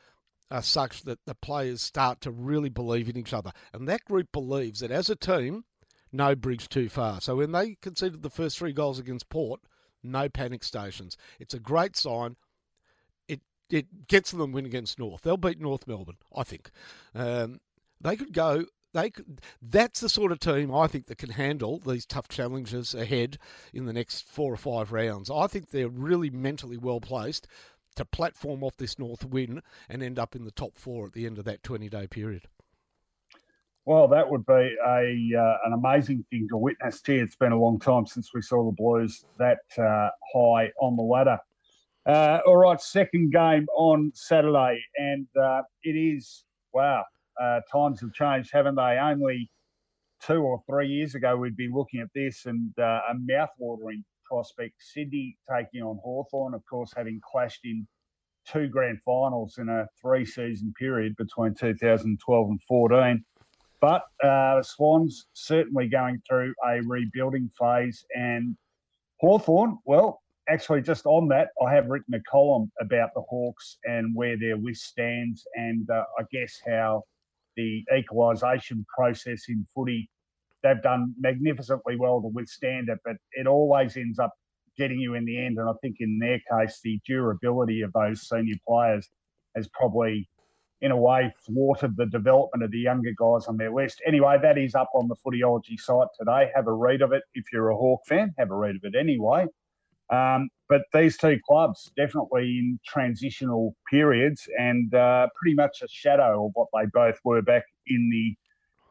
S3: are such that the players start to really believe in each other. And that group believes that as a team, no bridge too far. So when they conceded the first three goals against Port, no panic stations. It's a great sign. It it gets them win against North. They'll beat North Melbourne, I think. Um, they could go. They could, that's the sort of team I think that can handle these tough challenges ahead in the next four or five rounds. I think they're really mentally well placed to platform off this North win and end up in the top four at the end of that 20 day period.
S2: Well, that would be a uh, an amazing thing to witness. Gee, it's been a long time since we saw the Blues that uh, high on the ladder. Uh, all right, second game on Saturday, and uh, it is wow. Uh, times have changed, haven't they? Only two or three years ago, we'd be looking at this and uh, a mouth-watering prospect. Sydney taking on Hawthorn, of course, having clashed in two grand finals in a three-season period between 2012 and 14. But uh, Swans certainly going through a rebuilding phase. And Hawthorn, well, actually, just on that, I have written a column about the Hawks and where their list stands, and uh, I guess how the equalisation process in footy, they've done magnificently well to withstand it, but it always ends up getting you in the end. And I think in their case, the durability of those senior players has probably in a way, thwarted the development of the younger guys on their list. Anyway, that is up on the Footyology site today. Have a read of it if you're a Hawk fan. Have a read of it anyway. Um, but these two clubs definitely in transitional periods and uh, pretty much a shadow of what they both were back in the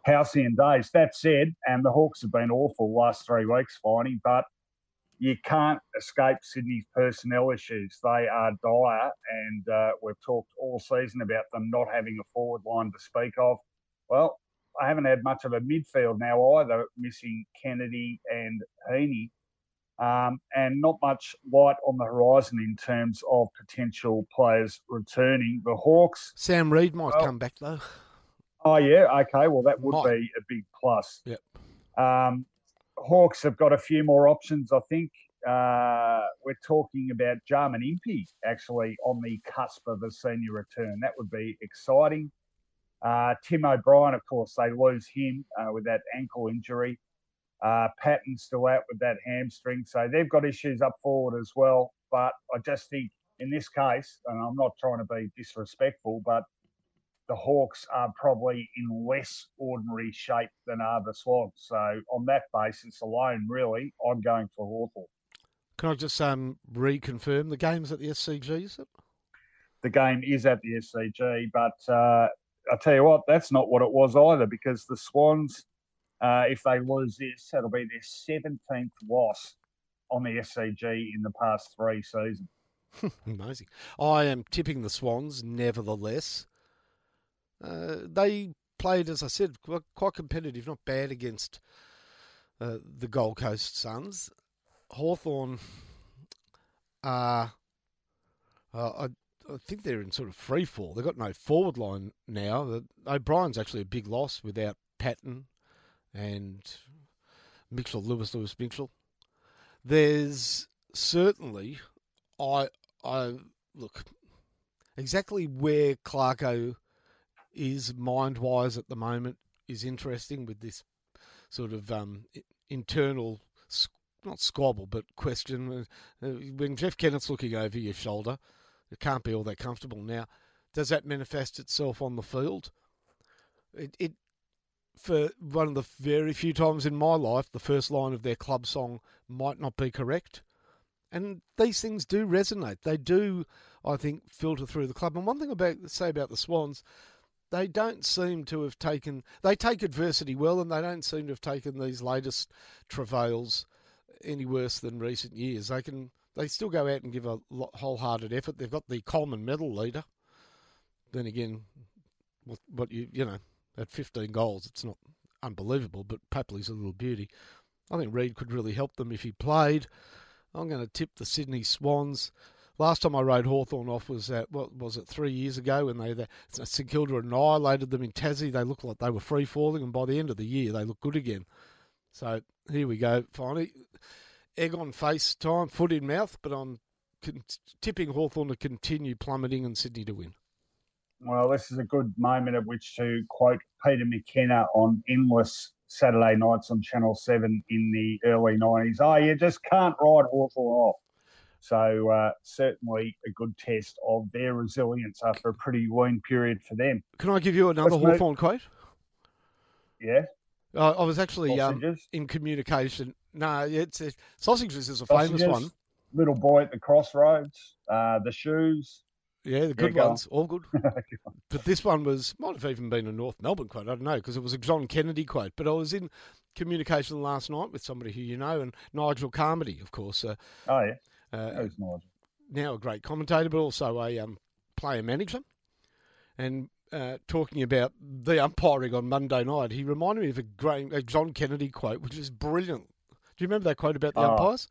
S2: halcyon days. That said, and the Hawks have been awful last three weeks, finding, but you can't escape Sydney's personnel issues. They are dire, and uh, we've talked all season about them not having a forward line to speak of. Well, I haven't had much of a midfield now either, missing Kennedy and Heaney. Um, and not much light on the horizon in terms of potential players returning. The Hawks.
S3: Sam Reid might well, come back though.
S2: Oh yeah, okay. Well, that would might. be a big plus.
S3: Yep.
S2: Um, Hawks have got a few more options, I think. Uh, we're talking about Jarman Impey actually on the cusp of a senior return. That would be exciting. Uh, Tim O'Brien, of course, they lose him uh, with that ankle injury. Uh, Patton's still out with that hamstring. So they've got issues up forward as well. But I just think in this case, and I'm not trying to be disrespectful, but the Hawks are probably in less ordinary shape than are the Swans. So on that basis alone, really, I'm going for Hawthorn.
S3: Can I just um, reconfirm the game's at the SCG, is it?
S2: The game is at the SCG, but uh, I'll tell you what, that's not what it was either because the Swans, uh, if they lose this, that'll be their 17th loss on the SCG in the past three seasons.
S3: Amazing. I am tipping the Swans, nevertheless. Uh, they played, as I said, quite competitive, not bad against uh, the Gold Coast Suns. Hawthorn are. Uh, I, I think they're in sort of free fall. They've got no forward line now. O'Brien's actually a big loss without Patton and Mitchell, Lewis, Lewis Mitchell. There's certainly, I, I look exactly where Clarko is mind wise at the moment is interesting with this sort of um, internal not squabble but question. Uh, when Jeff Kennett's looking over your shoulder it can't be all that comfortable. Now does that manifest itself on the field? It, it for one of the very few times in my life the first line of their club song might not be correct. And these things do resonate. They do I think filter through the club. And one thing about say about the Swans they don't seem to have taken they take adversity well and they don't seem to have taken these latest travails any worse than recent years. They can they still go out and give a wholehearted effort. They've got the coleman medal leader. Then again what, what you you know at 15 goals it's not unbelievable but Papley's a little beauty I think Reid could really help them if he played I'm going to tip the Sydney Swans Last time I rode Hawthorn off was at, what was it, three years ago when they, the, St Kilda annihilated them in Tassie. They looked like they were free falling, and by the end of the year, they looked good again. So here we go, finally. Egg on face time, foot in mouth, but I'm tipping Hawthorn to continue plummeting and Sydney to win.
S2: Well, this is a good moment at which to quote Peter McKenna on endless Saturday nights on Channel 7 in the early 90s. Oh, you just can't ride Hawthorn off. So uh, certainly a good test of their resilience after a pretty lean period for them.
S3: Can I give you another Let's Hawthorn move. quote?
S2: Yeah.
S3: Uh, I was actually um, in communication. No, it's, it's sausages is a sausages, famous one.
S2: Little boy at the crossroads, uh, the shoes.
S3: Yeah, the good ones, all good. but this one was might have even been a North Melbourne quote. I don't know because it was a John Kennedy quote. But I was in communication last night with somebody who you know, and Nigel Carmody, of course. Uh,
S2: oh yeah
S3: uh, now a great commentator, but also a um, player manager. And uh, talking about the umpiring on Monday night, he reminded me of a great a John Kennedy quote, which is brilliant. Do you remember that quote about the oh, umpires?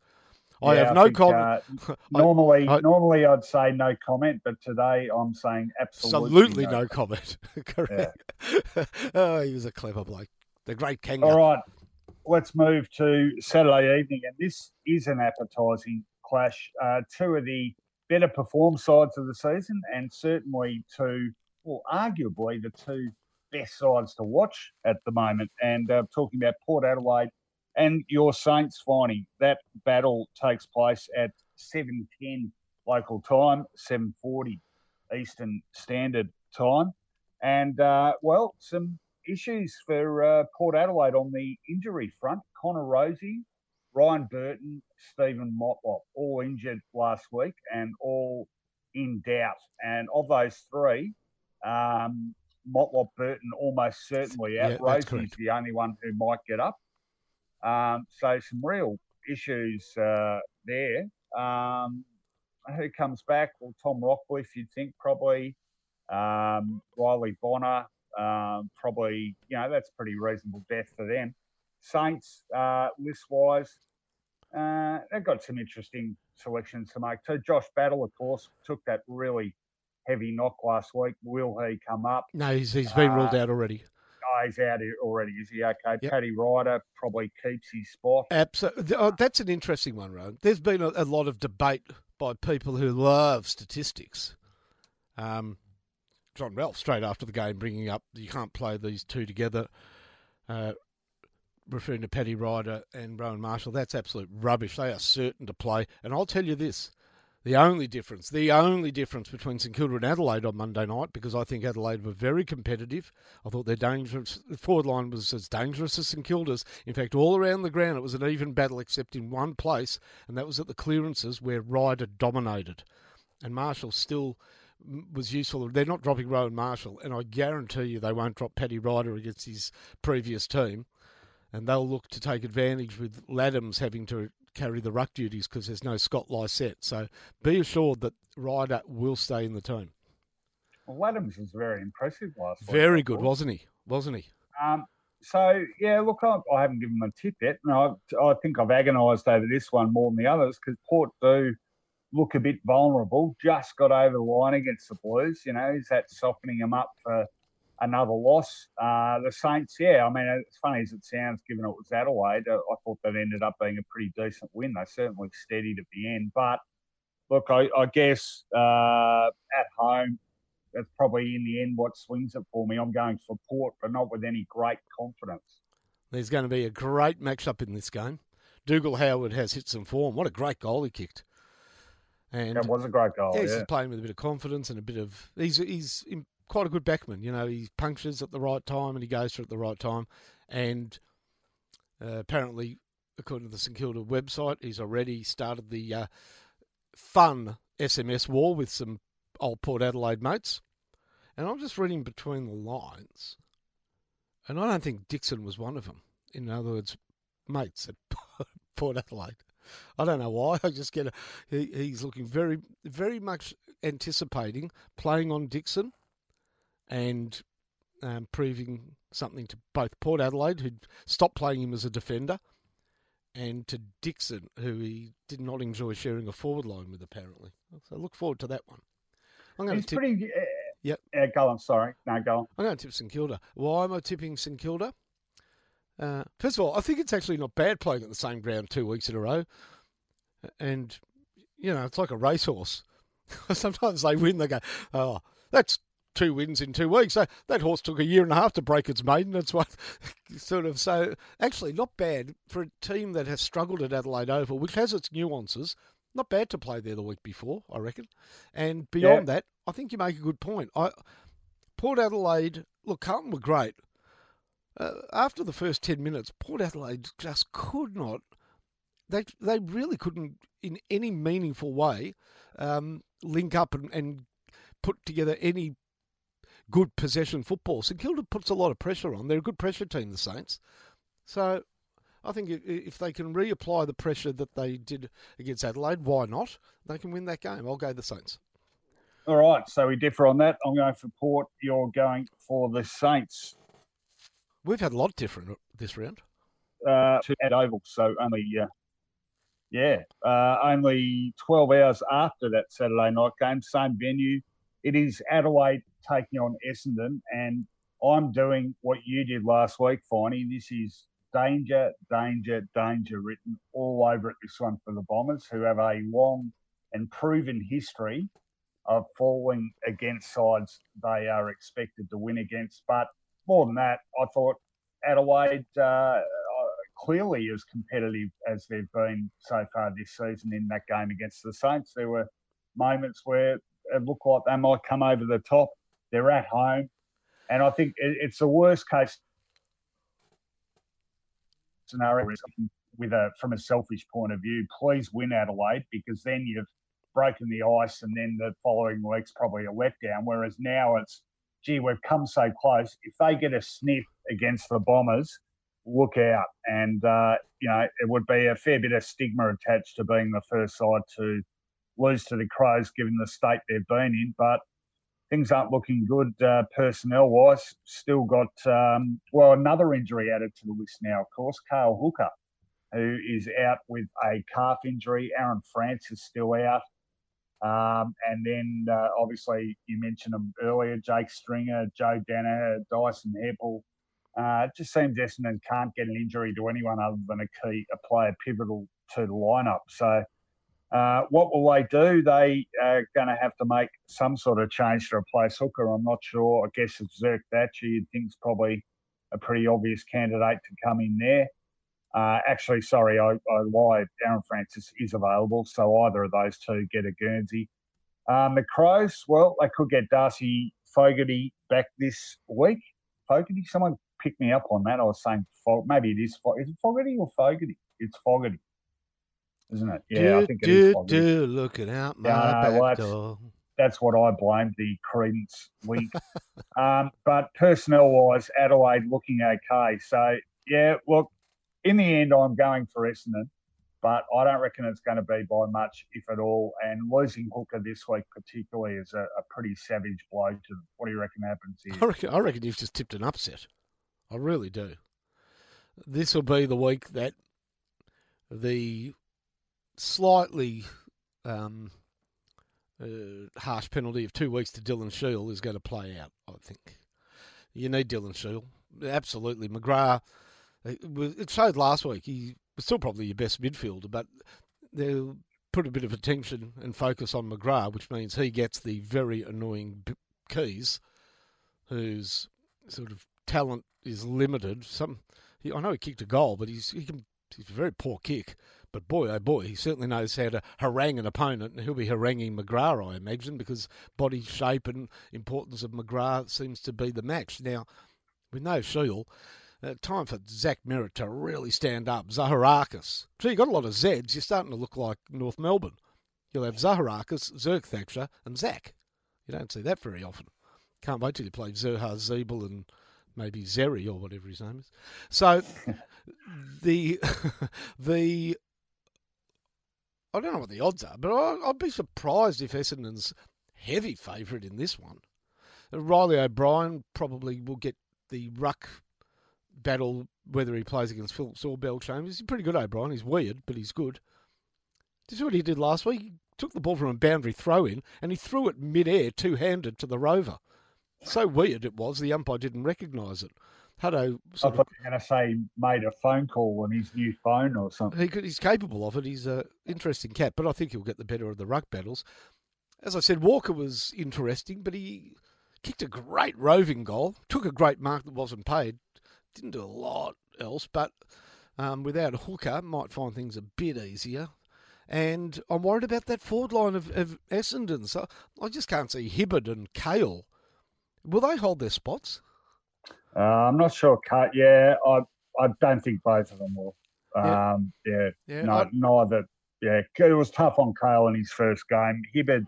S2: Yeah, I have no comment. Uh, normally, I, normally I'd say no comment, but today I'm saying absolutely,
S3: absolutely no, no comment. Correct. Yeah. oh, he was a clever bloke. The great Kangar.
S2: All right, let's move to Saturday evening, and this is an appetising clash. Uh, two of the better performed sides of the season, and certainly two, well, arguably the two best sides to watch at the moment. And uh, talking about Port Adelaide and your Saints, Finey, that battle takes place at 7.10 local time, 7.40 Eastern Standard Time. And, uh, well, some issues for uh, Port Adelaide on the injury front. Connor Rozee Ryan Burton, Steven Motlop, all injured last week and all in doubt. And of those three, um, Motlop Burton almost certainly out. Yeah, is the only one who might get up. Um, so some real issues uh, there. Um, who comes back? Well, Tom Rockliff, you'd think probably. Um, Riley Bonner, um, probably, you know, that's pretty reasonable depth for them. Saints, uh, list wise, uh, they've got some interesting selections to make. So Josh Battle, of course, took that really heavy knock last week. Will he come up?
S3: No, he's, he's been uh, ruled out already.
S2: Oh, out already. Is he okay? Yep. Paddy Ryder probably keeps his spot.
S3: Absolutely. Oh, that's an interesting one, Rowan. There's been a, a, lot of debate by people who love statistics. Um, John Ralph, straight after the game, bringing up you can't play these two together. Uh, referring to Paddy Ryder and Rowan Marshall, that's absolute rubbish. They are certain to play. And I'll tell you this the only difference, the only difference between St Kilda and Adelaide on Monday night, because I think Adelaide were very competitive. I thought their dangerous forward line was as dangerous as St Kilda's. In fact, all around the ground, it was an even battle, except in one place, and that was at the clearances where Ryder dominated, and Marshall still was useful. They're not dropping Rowan Marshall, and I guarantee you they won't drop Paddy Ryder against his previous team and they'll look to take advantage with Ladhams having to carry the ruck duties because there's no Scott Lycett. So be assured that Ryder will stay in the team.
S2: Well, Ladhams was very impressive last
S3: week. Very good, wasn't he? Wasn't he?
S2: Um, so yeah, look, I, I, haven't given them a tip yet. No, I, I think I've agonised over this one more than the others because Port do look a bit vulnerable. Just got over the line against the Blues. You know, is that softening them up for another loss? Uh, the Saints, yeah. I mean, as funny as it sounds, given it was Adelaide, uh, I thought that ended up being a pretty decent win. They certainly steadied at the end, but look, I, I guess uh, at home, that's probably in the end what swings it for me. I'm going for Port, but not with any great confidence.
S3: There's going to be a great matchup in this game. Dougal Howard has hit some form. What a great goal he kicked!
S2: And that was a great goal.
S3: Yeah,
S2: he's
S3: yeah. playing with a bit of confidence and a bit of. He's he's quite a good backman. You know, he punctures at the right time and he goes through at the right time. And uh, apparently, according to the St Kilda website, he's already started the uh, fun SMS war with some old Port Adelaide mates. And I'm just reading between the lines, and I don't think Dixon was one of them. In other words, mates at Port Adelaide. I don't know why. I just get a. He, he's looking very, very much anticipating playing on Dixon and um, proving something to both Port Adelaide, who'd stopped playing him as a defender, and to Dixon, who he did not enjoy sharing a forward line with, apparently. So look forward to that one.
S2: I'm going He's to tip. Pretty, uh,
S3: yep.
S2: Uh, go on. Sorry. No, go on.
S3: I'm going to tip St Kilda. Why am I tipping St Kilda? Uh, first of all, I think it's actually not bad playing at the same ground two weeks in a row. And, you know, it's like a racehorse. Sometimes they win, they go, oh, that's two wins in two weeks. So that horse took a year and a half to break its maiden. That's what sort of so actually not bad for a team that has struggled at Adelaide Oval, which has its nuances. Not bad to play there the week before, I reckon. And beyond yeah. that, I think you make a good point. I Port Adelaide, look, Carlton were great. Uh, after the first ten minutes, Port Adelaide just could not. They they really couldn't, in any meaningful way, um, link up and, and put together any good possession football. St Kilda puts a lot of pressure on. They're a good pressure team, the Saints. So I think if they can reapply the pressure that they did against Adelaide, why not? They can win that game. I'll go the Saints.
S2: All right, so we differ on that. I'm going for Port. You're going for the Saints.
S3: We've had a lot different this round.
S2: Uh, at Oval, so only uh, yeah, uh, only 12 hours after that Saturday night game, same venue. It is Adelaide taking on Essendon, and I'm doing what you did last week, Finey. This is danger, danger, danger written all over it this one for the Bombers, who have a long and proven history of falling against sides they are expected to win against. But more than that, I thought Adelaide uh, clearly as competitive as they've been so far this season in that game against the Saints. There were moments where it looked like they might come over the top. They're at home, and I think it's the worst case scenario with a from a selfish point of view. Please win Adelaide because then you've broken the ice, and then the following week's probably a letdown. Whereas now it's, gee, we've come so close. If they get a sniff against the Bombers, look out. And, uh, you know, it would be a fair bit of stigma attached to being the first side to lose to the Crows, given the state they've been in. But things aren't looking good uh, personnel wise. Still got, um, well, another injury added to the list now, of course. Cale Hooker, who is out with a calf injury. Aaron Francis still out. Um, and then uh, obviously you mentioned them earlier Jake Stringer, Joe Daniher, Dyson Heppell. Uh, it just seems Essendon can't get an injury to anyone other than a key, a player pivotal to the lineup. So uh, what will they do? They are going to have to make some sort of change to replace Hooker. I'm not sure. I guess it's Zerk Thatcher. You'd think's probably a pretty obvious candidate to come in there. Uh, actually, sorry, I, I, lied. Aaron Francis is available, so either of those two get a Guernsey. Um, the Crows, well, they could get Darcy Fogarty back this week. Fogarty, someone picked me up on that. I was saying, Fog- maybe it is. Fog- Is it Fogarty or Fogarty? It's Fogarty isn't it? Yeah, do, I think it do, is.
S3: Do looking out my yeah, back well,
S2: that's, door. That's what I blame the credence week. um, but personnel wise, Adelaide looking okay. So yeah, look, in the end, I'm going for Essendon, but I don't reckon it's going to be by much, if at all. And losing Hooker this week, particularly, is a, a pretty savage blow to them. What do you reckon happens here?
S3: I reckon, I reckon you've just tipped an upset. I really do. This will be the week that the slightly um, uh, harsh penalty of two weeks to Dylan Shiel is going to play out. I think you need Dylan Shiel absolutely. McGrath, it showed last week. He was still probably your best midfielder, but they'll put a bit of attention and focus on McGrath, which means he gets the very annoying Keays, whose sort of talent is limited. Some, he, I know he kicked a goal, but he's he can, he's a very poor kick. But boy, oh boy, he certainly knows how to harangue an opponent, and he'll be haranguing McGrath, I imagine, because body shape and importance of McGrath seems to be the match. Now, with no Shiel, uh, time for Zach Merrett to really stand up. Zaharakis. Gee, you've got a lot of Zs. You're starting to look like North Melbourne. You'll have Zaharakis, Zerk Thatcher, and Zach. You don't see that very often. Can't wait till you play Zurhaar Ziebell and maybe Zeri or whatever his name is. So the the I don't know what the odds are, but I, would be surprised if Essendon's heavy favourite in this one. Reilly O'Brien probably will get the ruck battle, whether he plays against Phillips or Bellchambers. He's pretty good, O'Brien. He's weird, but he's good. This is what he did last week. He took the ball from a boundary throw in and he threw it mid-air, two-handed to the rover. So weird it was, the umpire didn't recognise it. Hutto
S2: I thought you were going to say made a phone call on his new phone or something.
S3: He could, he's capable of it. He's an interesting cat, but I think he'll get the better of the ruck battles. As I said, Walker was interesting, but he kicked a great roving goal, took a great mark that wasn't paid, didn't do a lot else, but um, without a hooker, might find things a bit easier. And I'm worried about that forward line of, of Essendon. So I just can't see Hibberd and Cahill. Will they hold their spots?
S2: Uh, I'm not sure. Cut. Yeah, I I don't think both of them will. Um, yeah, yeah, no, I, neither. Yeah, it was tough on Cahill in his first game. Hibberd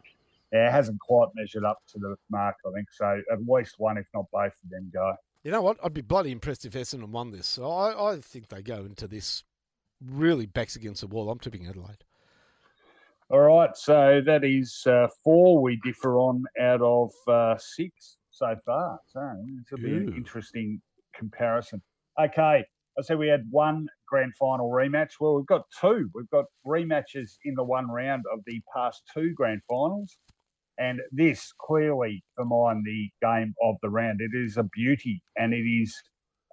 S2: yeah, hasn't quite measured up to the mark, I think. So at least one, if not both of them, go.
S3: You know what? I'd be bloody impressed if Essendon won this. So I, I think they go into this really backs against the wall. I'm tipping Adelaide.
S2: All right, so that is uh, four we differ on out of uh, six so far. So will be Ooh. an interesting comparison. Okay, I said we had one grand final rematch. Well, we've got two. We've got rematches in the one round of the past two grand finals. And this clearly, for mine, the game of the round. It is a beauty, and it is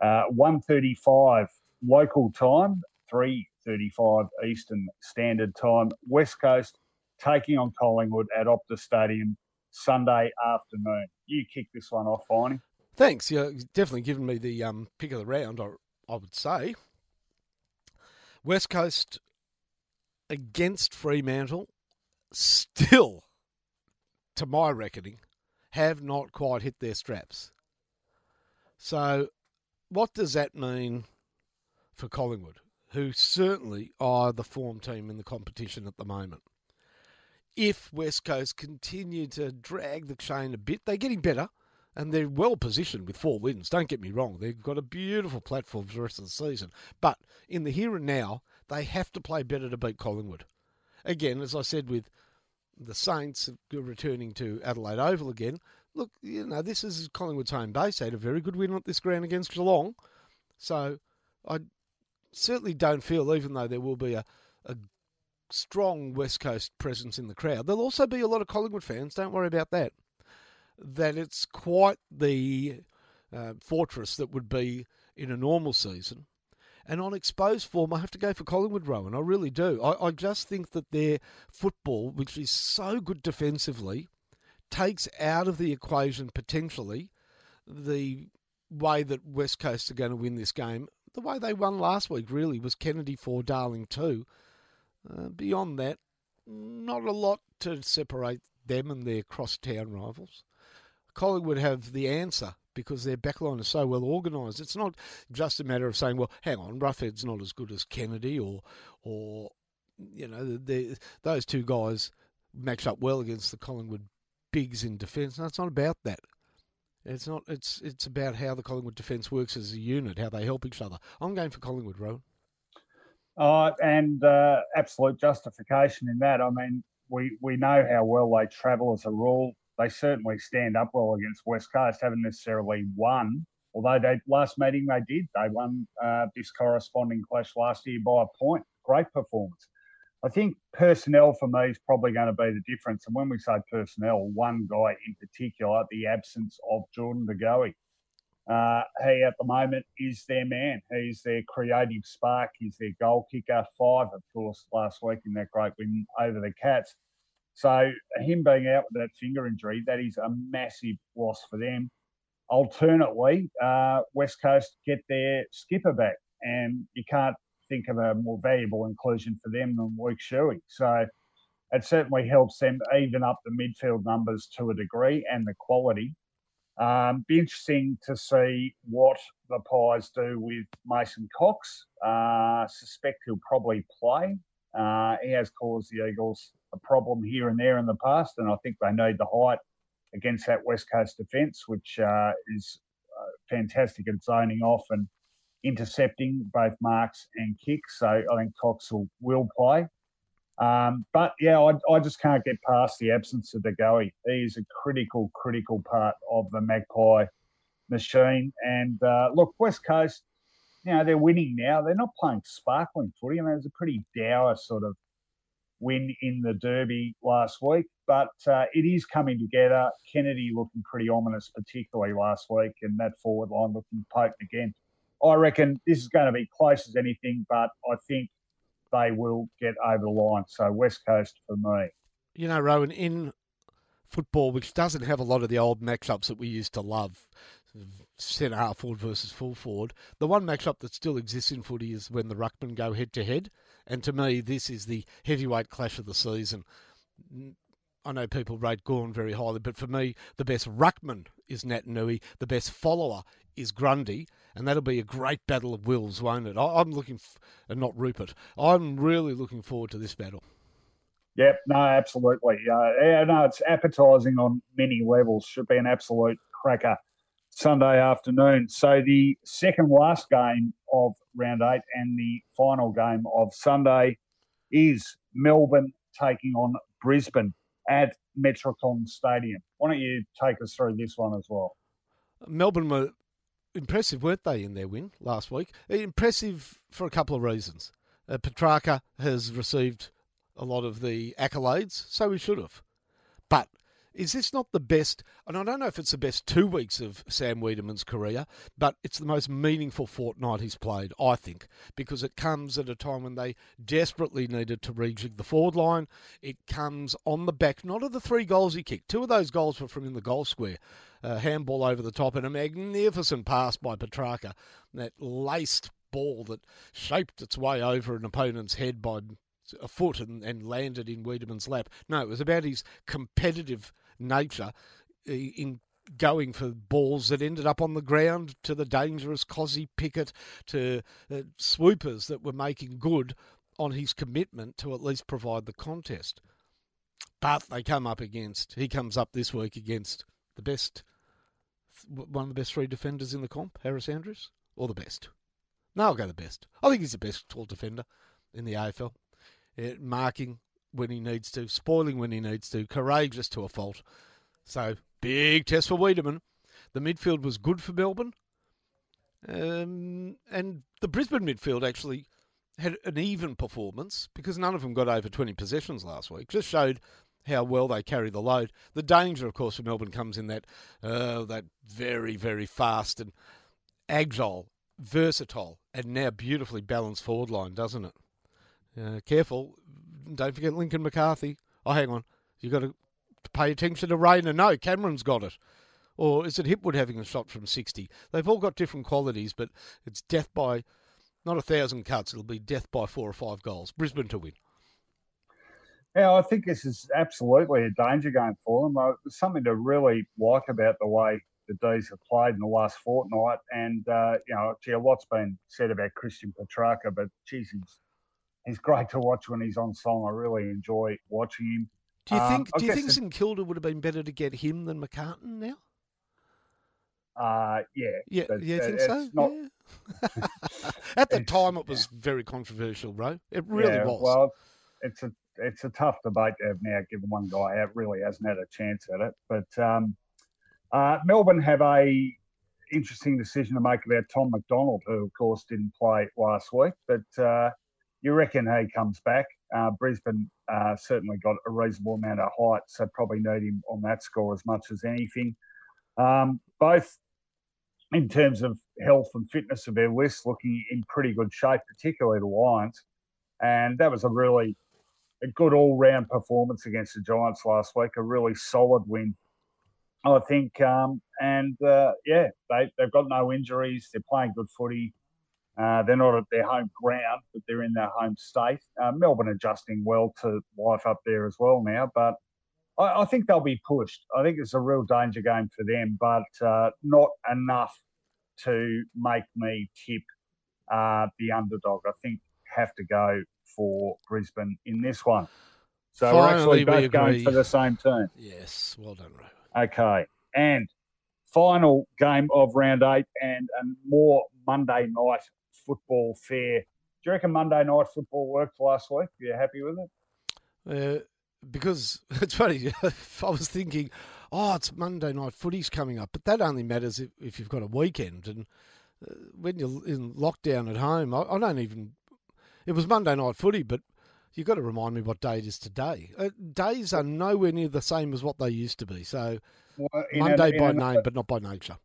S2: uh, 1.35 local time, 3.35 Eastern Standard Time. West Coast taking on Collingwood at Optus Stadium Sunday afternoon. You kick this one off, Finey.
S3: Thanks. You're definitely giving me the um, pick of the round, I, I would say. West Coast against Fremantle still to my reckoning, have not quite hit their straps. So, what does that mean for Collingwood, who certainly are the form team in the competition at the moment? If West Coast continue to drag the chain a bit, they're getting better and they're well positioned with four wins. Don't get me wrong, they've got a beautiful platform for the rest of the season. But in the here and now, they have to play better to beat Collingwood. Again, as I said with the Saints returning to Adelaide Oval again. Look, you know, this is Collingwood's home base. They had a very good win at this ground against Geelong. So I certainly don't feel, even though there will be a, a strong West Coast presence in the crowd, there'll also be a lot of Collingwood fans. Don't worry about that. That it's quite the uh, fortress that would be in a normal season. And on exposed form, I have to go for Collingwood, Rowan. I really do. I, I just think that their football, which is so good defensively, takes out of the equation potentially the way that West Coast are going to win this game. The way they won last week really was Kennedy for Darling too. Uh, beyond that, not a lot to separate them and their cross-town rivals. Collingwood have the answer because their backline is so well organised. It's not just a matter of saying, well, hang on, Roughead's not as good as Kennedy or, or you know, those two guys match up well against the Collingwood bigs in defence. No, it's not about that. It's not. It's it's about how the Collingwood defence works as a unit, how they help each other. I'm going for Collingwood, Rowan.
S2: Uh, and uh, absolute justification in that. I mean, we we know how well they travel as a rule they certainly stand up well against West Coast. Haven't necessarily won, although they last meeting they did. They won uh, this corresponding clash last year by a point. Great performance. I think personnel for me is probably going to be the difference. And when we say personnel, one guy in particular, the absence of Jordan De Goey. Uh, he at the moment is their man. He's their creative spark. He's their goal kicker. Five, of course, last week in that great win over the Cats. So him being out with that finger injury, that is a massive loss for them. Alternately, uh, West Coast get their skipper back, and you can't think of a more valuable inclusion for them than Luke Shuey. So it certainly helps them even up the midfield numbers to a degree and the quality. Um, be interesting to see what the Pies do with Mason Cox. Uh, suspect he'll probably play. Uh, he has caused the Eagles a problem here and there in the past, and I think they need the height against that West Coast defence, which uh, is uh, fantastic at zoning off and intercepting both marks and kicks. So I think Cox will, will play. Um, but yeah, I, I, just can't get past the absence of De Goey. He is a critical, critical part of the Magpie machine. And uh, look, West Coast, you know, they're winning now. They're not playing sparkling footy. I mean, it was a pretty dour sort of win in the Derby last week, but uh, it is coming together. Kennedy looking pretty ominous, particularly last week, and that forward line looking potent again. I reckon this is going to be close as anything, but I think they will get over the line. So West Coast for me.
S3: You know, Rowan, in football, which doesn't have a lot of the old matchups that we used to love, centre half forward versus full forward, the one matchup that still exists in footy is when the ruckmen go head to head. And to me, this is the heavyweight clash of the season. I know people rate Gawn very highly, but for me, the best ruckman is Naitanui, the best follower is Grundy, and that'll be a great battle of wills, won't it? I, am looking, f- and not Rupert. I'm really looking forward to this battle.
S2: Yep, no, absolutely. Uh, yeah, no, it's appetising on many levels. Should be an absolute cracker Sunday afternoon. So the second last game of round eight and the final game of Sunday is Melbourne taking on Brisbane at Metricon Stadium. Why don't you take us through this one as well?
S3: Melbourne were impressive, weren't they, in their win last week? Impressive for a couple of reasons. Uh, Petracca has received a lot of the accolades, so he should have. But is this not the best? And I don't know if it's the best two weeks of Sam Weideman's career, but it's the most meaningful fortnight he's played, I think, because it comes at a time when they desperately needed to rejig the forward line. It comes on the back, not of the three goals he kicked. Two of those goals were from in the goal square. A handball over the top and a magnificent pass by Petracca. That laced ball that shaped its way over an opponent's head by a foot and, and landed in Weideman's lap. No, it was about his competitive nature in going for balls that ended up on the ground to the dangerous Kozzy Pickett to uh, swoopers that were making good on his commitment to at least provide the contest. But they come up against, he comes up this week against the best, one of the best three defenders in the comp, Harris Andrews, or the best. No, I'll go the best. I think he's the best tall defender in the AFL. Uh, marking, when he needs to, spoiling when he needs to, courageous to a fault. So, big test for Weideman. The midfield was good for Melbourne. Um, and the Brisbane midfield actually had an even performance because none of them got over 20 possessions last week. Just showed how well they carry the load. The danger, of course, for Melbourne comes in that uh, that very, very fast and agile, versatile, and now beautifully balanced forward line, doesn't it? Uh, careful, don't forget Lincoln McCarthy. Oh, hang on. You've got to pay attention to Rayner. No, Cameron's got it. Or is it Hipwood having a shot from 60? They've all got different qualities, but it's death by not a thousand cuts. It'll be death by four or five goals. Brisbane to win.
S2: Yeah, I think this is absolutely a danger game for them. Uh, there's something to really like about the way the D's have played in the last fortnight. And, uh, you know, gee, a lot's been said about Christian Petracca, but geez, he's he's great to watch when he's on song. I really enjoy watching him.
S3: Do you um, think? do you think St Kilda would have been better to get him than McCartan now?
S2: Uh, yeah.
S3: Yeah, you think so? Not... Yeah. At the time, it was yeah. very controversial, bro. It really yeah, was.
S2: Well, it's a it's a tough debate to have now, given one guy out really hasn't had a chance at it. But um, uh, Melbourne have a interesting decision to make about Tom McDonald, who of course didn't play last week, but uh, you reckon he comes back Uh, Brisbane uh, certainly got a reasonable amount of height, so probably need him on that score as much as anything. Um, both in terms of health and fitness of their list, looking in pretty good shape, particularly the Lions. And that was a really a good all round performance against the Giants last week, a really solid win. I think, um, and uh, yeah, they, they've got no injuries. They're playing good footy. Uh, they're not at their home ground, but they're in their home state. Uh, Melbourne adjusting well to life up there as well now, but I, I, think they'll be pushed. I think it's a real danger game for them, but uh, not enough to make me tip uh, the underdog. I think have to go for Brisbane in this one. So
S3: Finally,
S2: we're actually both going for the same team.
S3: Yes, well done,
S2: Ray. Okay, and final game of round eight and a more Monday night football fair. Do you reckon Monday night football worked last week? Are you happy with
S3: it? Uh, because it's funny. I was thinking, oh, it's Monday night footy's coming up, but that only matters if, if you've got a weekend. And uh, when you're in lockdown at home, I, I, don't even. It was Monday night footy, but you've got to remind me what day it is today. Uh, days are nowhere near the same as what they used to be. So well, Monday a, by another, name, but not by nature.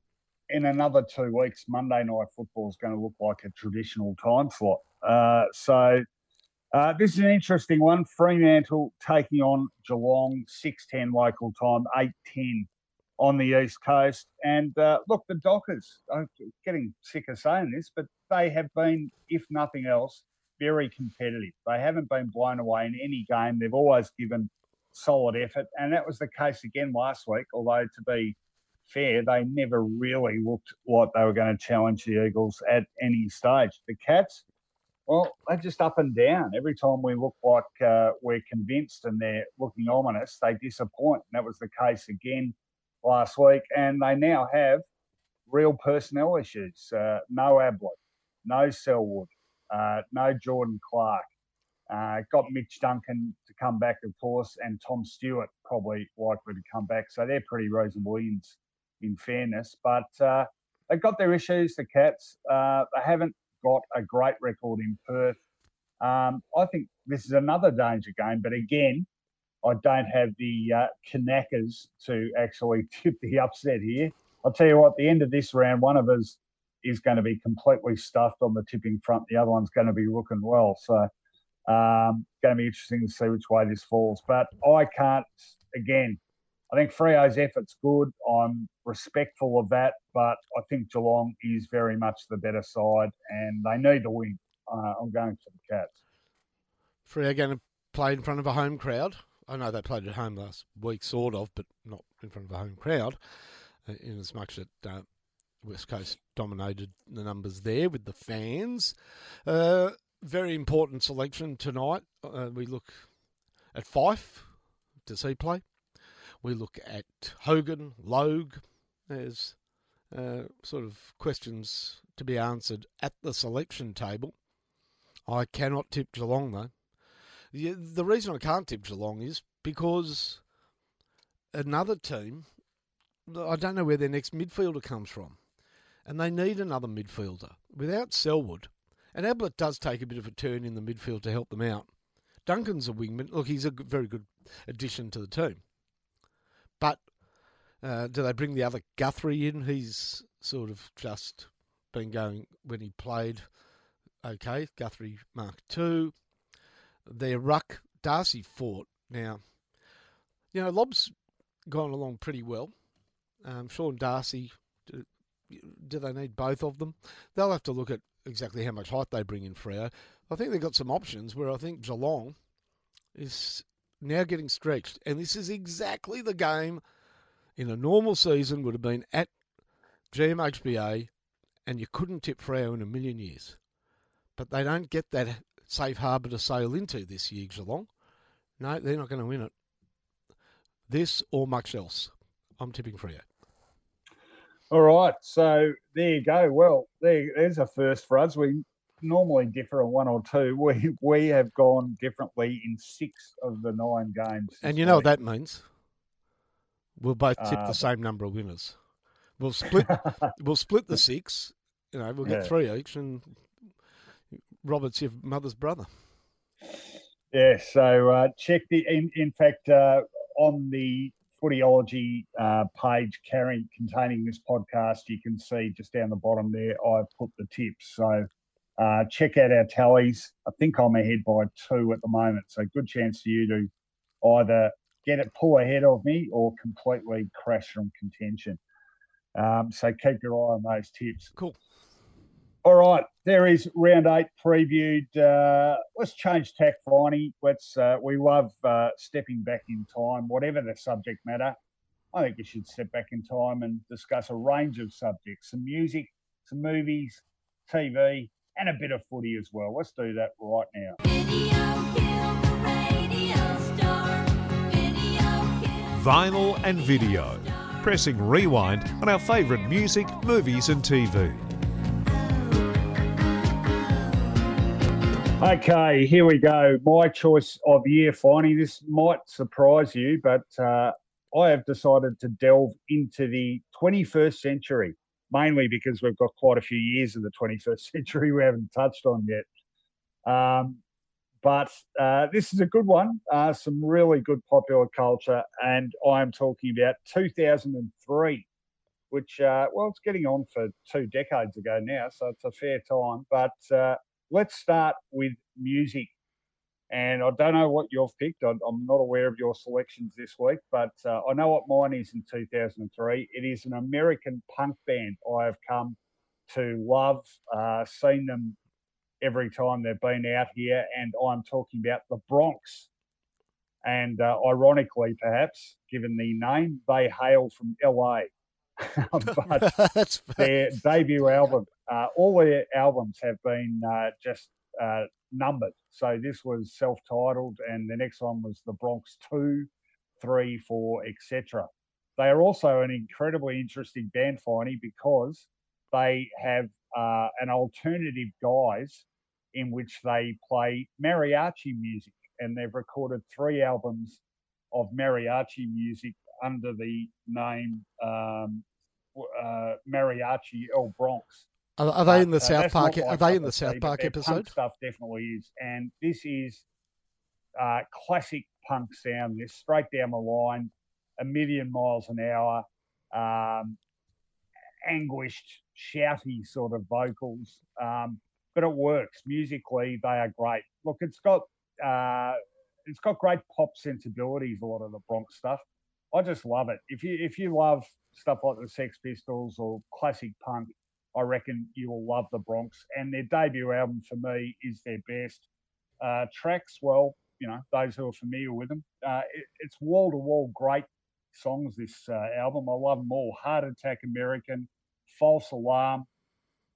S2: In another two weeks, Monday night football is going to look like a traditional time slot. Uh, so uh, this is an interesting one. Fremantle taking on Geelong, 6.10 local time, 8.10 on the East Coast. And uh, look, the Dockers, I'm getting sick of saying this, but they have been, if nothing else, very competitive. They haven't been blown away in any game. They've always given solid effort. And that was the case again last week, although to be fair, they never really looked like they were going to challenge the Eagles at any stage. The Cats, well, they're just up and down. Every time we look like uh, we're convinced and they're looking ominous, they disappoint. And that was the case again last week. And they now have real personnel issues. Uh, no Ablett, no Selwood, uh, no Jordan Clark. Uh, got Mitch Duncan to come back, of course, and Tom Stewart probably likely to come back. So they're pretty reasonable ins, in fairness. But uh, they've got their issues, the Cats. Uh, they haven't got a great record in Perth. Um, I think this is another danger game, but again, I don't have the uh, knackers to actually tip the upset here. I'll tell you what, the end of this round, one of us is going to be completely stuffed on the tipping front. The other one's going to be looking well. So, um, going to be interesting to see which way this falls. But I can't, again, I think Freo's effort's good. I'm respectful of that, but I think Geelong is very much the better side, and they need to win. Uh, I'm going for the Cats.
S3: Freo going to play in front of a home crowd. I know they played at home last week, sort of, but not in front of a home crowd. Uh, in as much that uh, West Coast dominated the numbers there with the fans. Uh, very important selection tonight. Uh, we look at Fyfe. Does he play? We look at Hogan, Logue. There's uh, sort of questions to be answered at the selection table. I cannot tip Geelong though. The, the reason I can't tip Geelong is because another team, I don't know where their next midfielder comes from. And they need another midfielder. Without Selwood, and Ablett does take a bit of a turn in the midfield to help them out. Duncan's a wingman. Look, he's a very good addition to the team. Uh, do they bring the other Guthrie in? He's sort of just been going when he played. Okay, Guthrie Mark Two. Their ruck Darcy Fort. Now, you know, Lobb's gone along pretty well. Um, Sean Darcy, do, do, they need both of them? They'll have to look at exactly how much height they bring in Freo. I think they've got some options where I think Geelong is now getting stretched. And this is exactly the game in a normal season would have been at GMHBA and you couldn't tip Freo in a million years. But they don't get that safe harbour to sail into this year, Geelong. No, they're not going to win it. This or much else. I'm tipping Freo.
S2: All right, so there you go. Well, there, there's a first for us. We normally differ on one or two. We we have gone differently in six of the nine games.
S3: And you know what that means? We'll both tip uh, the same number of winners. We'll split. we'll split the six. You know, we'll get yeah. three each, and Robert's your mother's brother.
S2: Yeah, so uh, check the. In, in fact, uh, on the Footyology uh, page carrying containing this podcast, you can see just down the bottom there. I've put the tips. So uh, check out our tallies. I think I'm ahead by two at the moment. So good chance for you to either get it pull ahead of me or completely crash from contention. Um, so keep your eye on those tips.
S3: Cool.
S2: All right, there is round eight previewed. Uh, let's change tack, Finey. Let's. Uh, we love uh, stepping back in time, whatever the subject matter. I think we should step back in time and discuss a range of subjects: some music, some movies, TV, and a bit of footy as well. Let's do that right now.
S1: Vinyl and video. Pressing rewind on our favourite music, movies, and TV.
S2: Okay, here we go. My choice of year, Finey. This might surprise you, but uh, I have decided to delve into the 21st century, mainly because we've got quite a few years of the 21st century we haven't touched on yet. Um, but uh, this is a good one. Uh, some really good popular culture, and I'm talking about 2003, which uh, well, it's getting on for two decades ago now, so it's a fair time. But uh, let's start with music. And I don't know what you've picked. I'm not aware of your selections this week, but uh, I know what mine is in 2003. It is an American punk band I have come to love, uh, seen them every time they've been out here, and I'm talking about the Bronx. And uh, ironically, perhaps, given the name, they hail from LA. but
S3: That's
S2: their debut album, uh, all their albums have been uh, just uh, numbered. So this was self-titled, and the next one was the Bronx Two, Three, Four, etc. They are also an incredibly interesting band, Finey, because they have uh, an alternative guise in which they play mariachi music, and they've recorded three albums of mariachi music under the name um, uh, Mariachi El Bronx.
S3: Are, are they in the
S2: uh,
S3: South Park? Are they in the South Park episode?
S2: Stuff definitely is, and this is uh, classic punk sound. They're straight down the line, a million miles an hour, um, anguished, shouty sort of vocals, um, but it works musically. They are great. Look, it's got uh, it's got great pop sensibilities. A lot of the Bronx stuff. I just love it. If you if you love stuff like the Sex Pistols or classic punk, I reckon you will love the Bronx. And their debut album for me is their best. Uh, tracks, well, you know, those who are familiar with them, uh, it, it's wall to wall great songs. This uh, album, I love them all. Heart Attack American, False Alarm,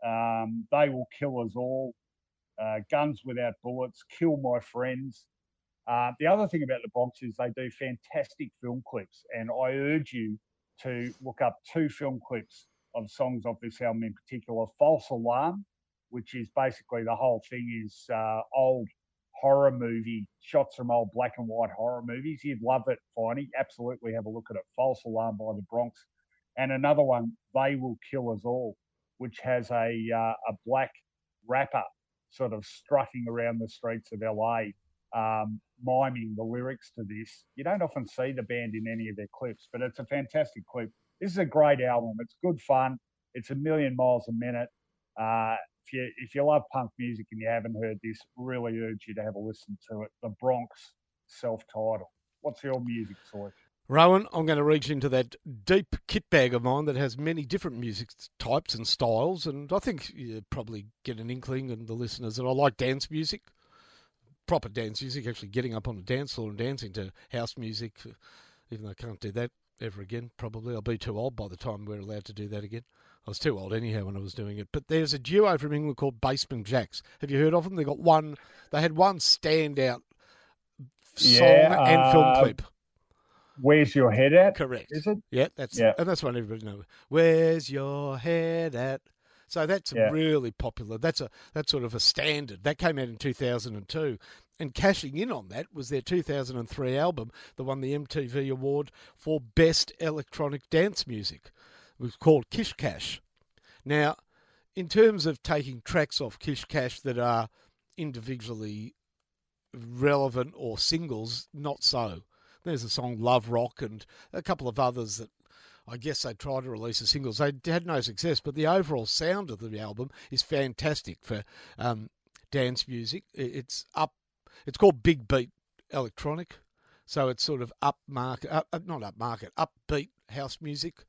S2: um, They Will Kill Us All, uh, Guns Without Bullets, Kill My Friends. Uh, the other thing about the Bronx is they do fantastic film clips, and I urge you to look up two film clips of songs of this album in particular. False Alarm, which is basically the whole thing is uh, old horror movie shots from old black and white horror movies. You'd love it, Finey. Absolutely have a look at it. False Alarm by the Bronx, and another one, They Will Kill Us All, which has a uh, a black rapper sort of strutting around the streets of LA um, miming the lyrics to this. You don't often see the band in any of their clips, but it's a fantastic clip. This is a great album. It's good fun. It's a million miles a minute. Uh, if you if you love punk music and you haven't heard this, really urge you to have a listen to it. The Bronx self-titled. What's your music selection?
S3: Rowan, I'm going to reach into that deep kit bag of mine that has many different music types and styles, and I think you probably get an inkling, and the listeners that I like dance music, proper dance music, actually getting up on a dance floor and dancing to house music, even though I can't do that ever again. Probably I'll be too old by the time we're allowed to do that again. I was too old anyhow when I was doing it. But there's a duo from England called Basement Jaxx. Have you heard of them? They got one. They had one standout song
S2: Yeah,
S3: and film
S2: uh,
S3: clip.
S2: Where's your head at?
S3: Correct.
S2: Is it?
S3: Yeah, that's
S2: Yeah.
S3: and that's one everybody knows. Where's your head at? So that's
S2: Yeah.
S3: really popular. That's a that's sort of a standard. That came out in two thousand and two. And cashing in on that was their 2003 album that won the MTV Award for Best Electronic Dance Music. It was called Kish Kash. Now, in terms of taking tracks off Kish Kash that are individually relevant or singles, not so. There's a song Love Rock and a couple of others that I guess they tried to release as singles. They had no success, but the overall sound of the album is fantastic for um, dance music. It's up. It's called Big Beat Electronic, so it's sort of up market, up, not up market, upbeat house music.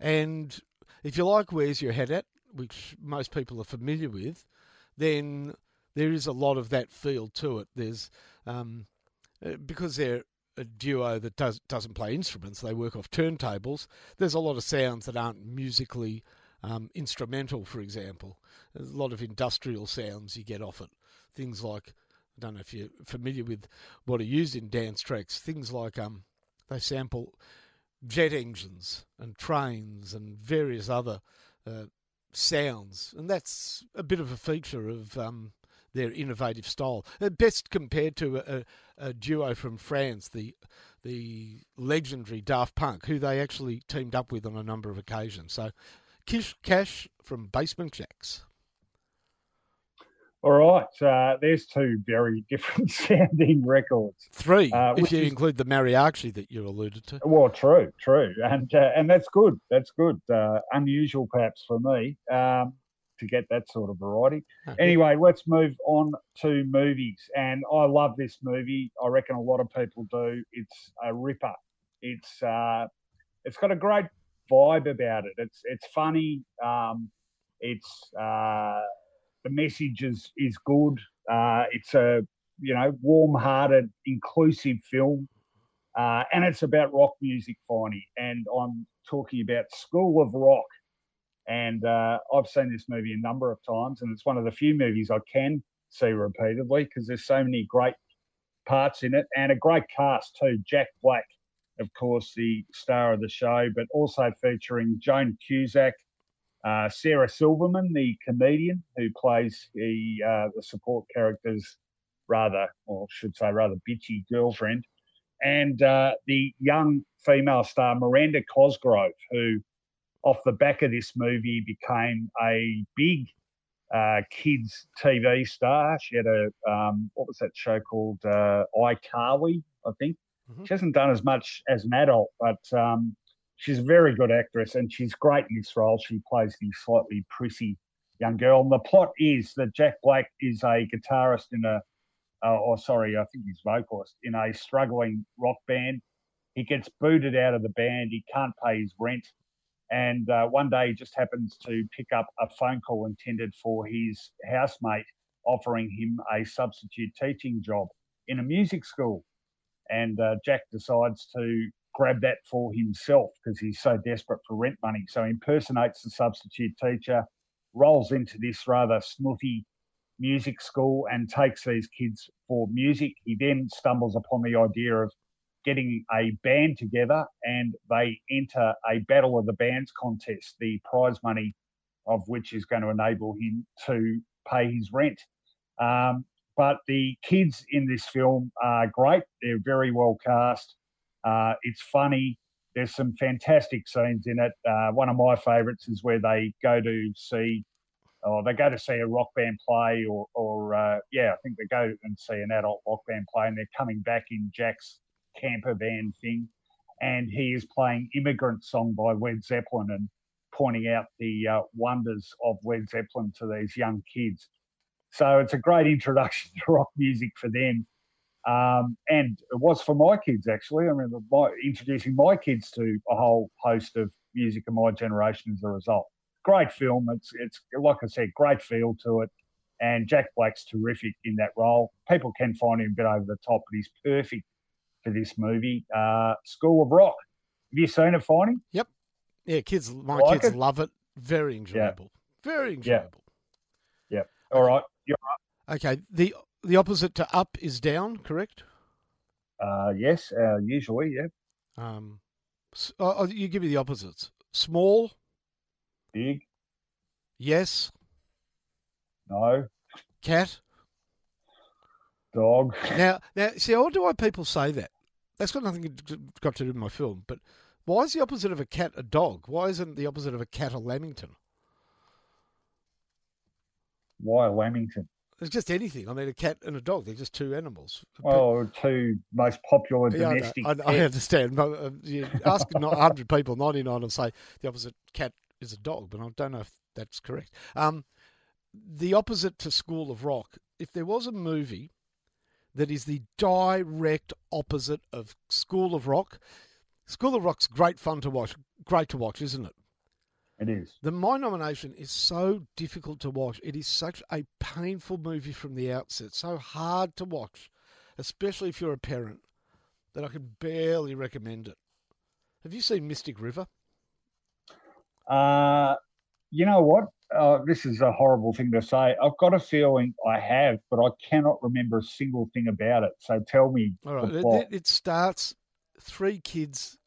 S3: And if you like Where's Your Head At, which most people are familiar with, then there is a lot of that feel to it. There's um, uh, because they're a duo that does doesn't play instruments; they work off turntables. There's a lot of sounds that aren't musically um, instrumental. For example, there's a lot of industrial sounds you get off it. Things like I don't know if you're familiar with what are used in dance tracks. Things like um, they sample jet engines and trains and various other uh, sounds, and that's a bit of a feature of um, their innovative style. Uh, best compared to a, a, duo from France, the the legendary Daft Punk, who they actually teamed up with on a number of occasions. So, Kish Kash from Basement Jaxx.
S2: All right, uh, there's two very different sounding records.
S3: Three, uh, if you is, include the mariachi that you alluded to.
S2: Well, true, true, and uh, and that's good. That's good. Uh, unusual, perhaps for me, um, to get that sort of variety. Okay. Anyway, let's move on to movies, and I love this movie. I reckon a lot of people do. It's a ripper. It's uh, it's got a great vibe about it. It's it's funny. Um, it's uh, the message is is good. Uh, it's a you know warm-hearted, inclusive film, uh, and it's about rock music, finally. And I'm talking about School of Rock. And uh, I've seen this movie a number of times, and it's one of the few movies I can see repeatedly because there's so many great parts in it and a great cast too. Jack Black, of course, the star of the show, but also featuring Joan Cusack, uh, Sarah Silverman, the comedian who plays the uh, the support character's rather, or should say, rather bitchy girlfriend, and uh, the young female star Miranda Cosgrove, who, off the back of this movie, became a big uh, kids TV star. She had a um, what was that show called uh, iCarly, I think. Mm-hmm. She hasn't done as much as an adult, but um, she's a very good actress and she's great in this role. She plays the slightly prissy young girl. And the plot is that Jack Black is a guitarist in a, uh, or sorry, I think he's vocalist in a struggling rock band. He gets booted out of the band. He can't pay his rent. And uh, one day he just happens to pick up a phone call intended for his housemate offering him a substitute teaching job in a music school. And uh, Jack decides to grab that for himself because he's so desperate for rent money. So he impersonates the substitute teacher, rolls into this rather snooty music school and takes these kids for music. He then stumbles upon the idea of getting a band together and they enter a battle of the bands contest, the prize money of which is going to enable him to pay his rent. Um, but the kids in this film are great. They're very well cast. Uh, it's funny. There's some fantastic scenes in it. Uh, one of my favourites is where they go to see, or they go to see a rock band play, or, or uh, yeah, I think they go and see an adult rock band play, and they're coming back in Jack's camper van thing, and he is playing "Immigrant Song" by Led Zeppelin and pointing out the uh, wonders of Led Zeppelin to these young kids. So it's a great introduction to rock music for them. Um, and it was for my kids actually. I remember my, introducing my kids to a whole host of music of my generation as a result. Great film. It's it's like I said, great feel to it. And Jack Black's terrific in that role. People can find him a bit over the top, but he's perfect for this movie. Uh, School of Rock. Have you seen it, Finey?
S3: Yep. Yeah, kids. My like kids it? love it. Very enjoyable. Yeah. Very enjoyable.
S2: Yeah. Yep. All right. You're
S3: right. Okay. The the opposite to up is down, correct?
S2: Uh, yes, uh, usually, yeah.
S3: Um, oh, oh, you give me the opposites. Small.
S2: Big.
S3: Yes.
S2: No.
S3: Cat.
S2: Dog.
S3: Now, now, see, I wonder why people say that. That's got nothing got to do with my film. But why is the opposite of a cat a dog? Why isn't the opposite of a cat a lamington?
S2: Why a lamington?
S3: It's just anything. I mean, a cat and a dog, they're just two animals.
S2: Well, two most popular
S3: Yeah, I know.
S2: domestic.
S3: I, I
S2: pets.
S3: understand. But, uh, you ask not 100 people, 99 will say the opposite cat is a dog, but I don't know if that's correct. Um, the opposite to School of Rock, if there was a movie that is the direct opposite of School of Rock, School of Rock's great fun to watch, great to watch, isn't it?
S2: It is.
S3: The my nomination is so difficult to watch. It is such a painful movie from the outset, so hard to watch, especially if you're a parent, that I can barely recommend it. Have you seen Mystic River?
S2: Uh, you know what? Uh, this is a horrible thing to say. I've got a feeling I have, but I cannot remember a single thing about it. So tell me
S3: All right, it, it- starts three kids,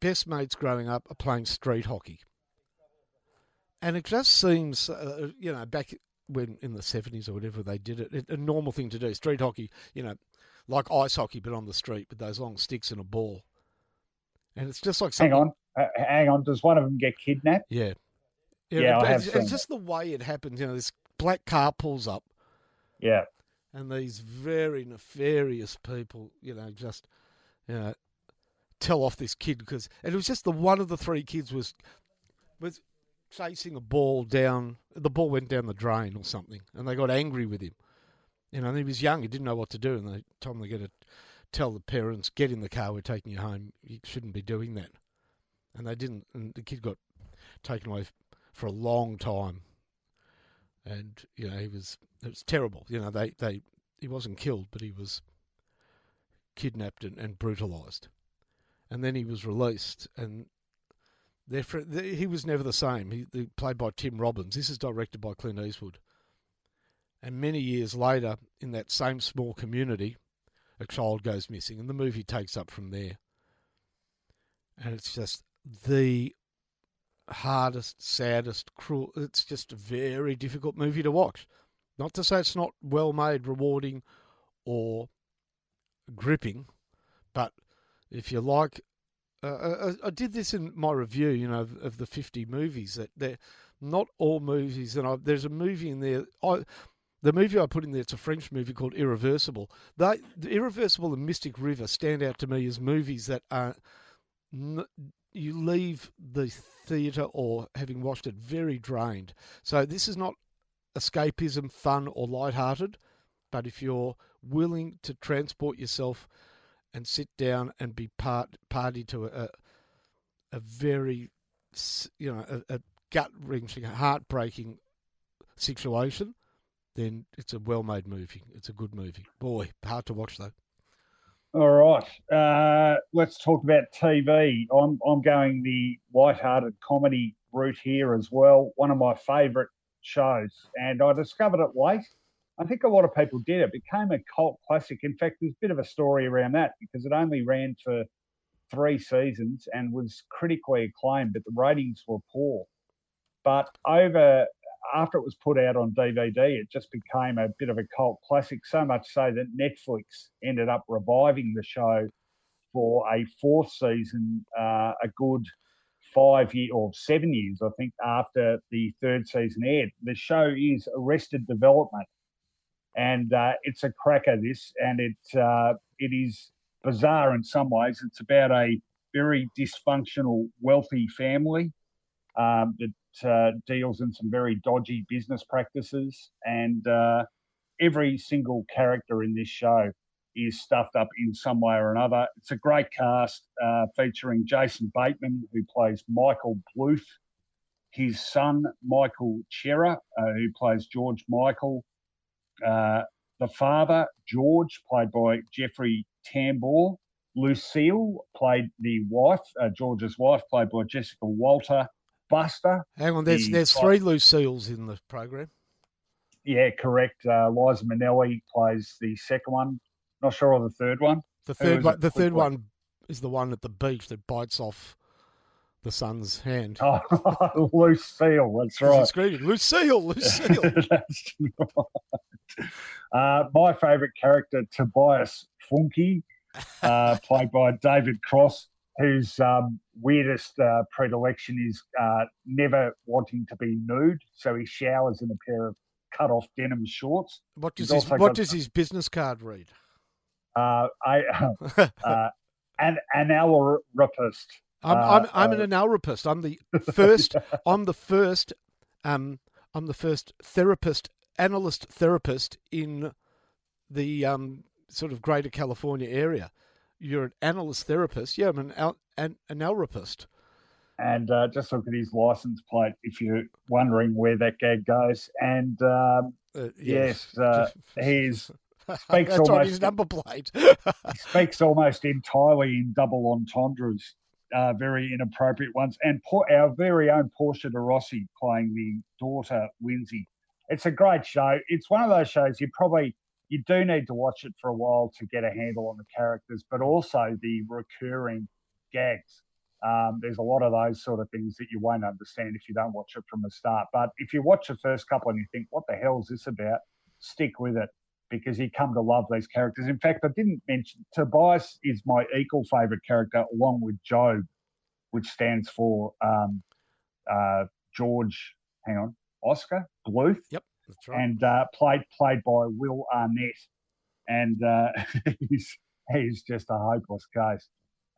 S3: best mates growing up, are playing street hockey, and it just seems, uh, you know, back when in the seventies or whatever they did it, it, a normal thing to do. Street hockey, you know, like ice hockey but on the street with those long sticks and a ball, and it's just like
S2: Hang on, uh, hang on. Does one of them get kidnapped?
S3: Yeah.
S2: Yeah, have
S3: it's, it's just the way it happens. You know, this black car pulls up,
S2: Yeah.
S3: and these very nefarious people, you know, just you know, tell off this kid because it was just the one of the three kids was was chasing a ball down. The ball went down the drain or something, and they got angry with him. You know, and he was young; he didn't know what to do, and they told him they got to tell the parents, "Get in the car, we're taking you home. You shouldn't be doing that." And they didn't, and the kid got taken away for a long time. And you know, he was it was terrible. You know, they they he wasn't killed, but he was kidnapped and, and brutalized. And then he was released, and therefore he was never the same. He, he played by Tim Robbins. This is directed by Clint Eastwood. And many years later, in that same small community, a child goes missing, and the movie takes up from there. And it's just the hardest, saddest, cruel. It's just a very difficult movie to watch. Not to say it's not well made, rewarding, or gripping, but if you like, uh, I, I did this in my review, you know, of, of the fifty movies. That they're not all movies, and I, there's a movie in there. I, the movie I put in there, it's a French movie called Irreversible. They, the Irreversible and Mystic River stand out to me as movies that are n- you leave the theatre or having watched it very drained. So this is not escapism, fun, or light-hearted, but if you're willing to transport yourself and sit down and be part party to a a very you know a, a gut wrenching, heartbreaking situation, then it's a well made movie. It's a good movie. Boy, hard to watch though.
S2: All right. Uh, let's talk about TV. I'm I'm going the light-hearted comedy route here as well. One of my favourite shows, and I discovered it late. I think a lot of people did. It became a cult classic. In fact, there's a bit of a story around that because it only ran for three seasons and was critically acclaimed, but the ratings were poor. But over after it was put out on DVD, it just became a bit of a cult classic. So much so that Netflix ended up reviving the show for a fourth season, uh, a good five year or seven years, I think, after the third season aired. The show is Arrested Development, and uh, it's a cracker. This and it uh, it is bizarre in some ways. It's about a very dysfunctional, wealthy family um, that uh, deals in some very dodgy business practices, and uh, every single character in this show is stuffed up in some way or another. It's a great cast uh, featuring Jason Bateman, who plays Michael Bluth, his son Michael Cera, uh, who plays George Michael, uh, the father George, played by Jeffrey Tambor, Lucille, played the wife, uh, George's wife, played by Jessica Walter. Buster.
S3: Hang on, there's
S2: The
S3: there's three Lucille's in the program.
S2: Yeah, correct. Uh, Liza Minnelli plays the second one. Not sure of the third one.
S3: The third one, the third
S2: one.
S3: is the one at the beach that bites off the son's hand.
S2: Oh, Lucille. That's right.
S3: screaming, Lucille, Lucille.
S2: That's right. Uh, my favourite character, Tobias Funke, uh, played by David Cross, who's um, weirdest uh, predilection is uh, never wanting to be nude. So he showers in a pair of cut off denim shorts.
S3: What does
S2: He's
S3: his What
S2: got-
S3: does his business card read?
S2: Uh, I uh, an analorapist.
S3: I'm
S2: Uh,
S3: I'm I'm an
S2: uh,
S3: analrapist. I'm the first. I'm the first. Um, I'm the first therapist, analyst therapist in the um sort of Greater California area. You're an analyst therapist. Yeah, I'm an al- an analrapist.
S2: And uh, just look at his license plate if you're wondering where that gag goes. And um,
S3: Uh, yeah.
S2: yes, uh, he's speaks
S3: on
S2: almost-
S3: his number plate.
S2: he speaks almost entirely in double entendres, uh, very inappropriate ones. And our very own Portia de Rossi playing the daughter Lindsay. It's a great show. It's one of those shows you probably you do need to watch it for a while to get a handle on the characters, but also the recurring gags. Um, there's a lot of those sort of things that you won't understand if you don't watch it from the start. But if you watch the first couple and you think, "What the hell is this about?" Stick with it because you come to love these characters. In fact, I didn't mention Tobias is my equal favorite character, along with Gob, which stands for um, uh, George. Hang on, Oscar Bluth,
S3: yep, right.
S2: and uh, played played by Will Arnett, and uh, he's he's just a hopeless case.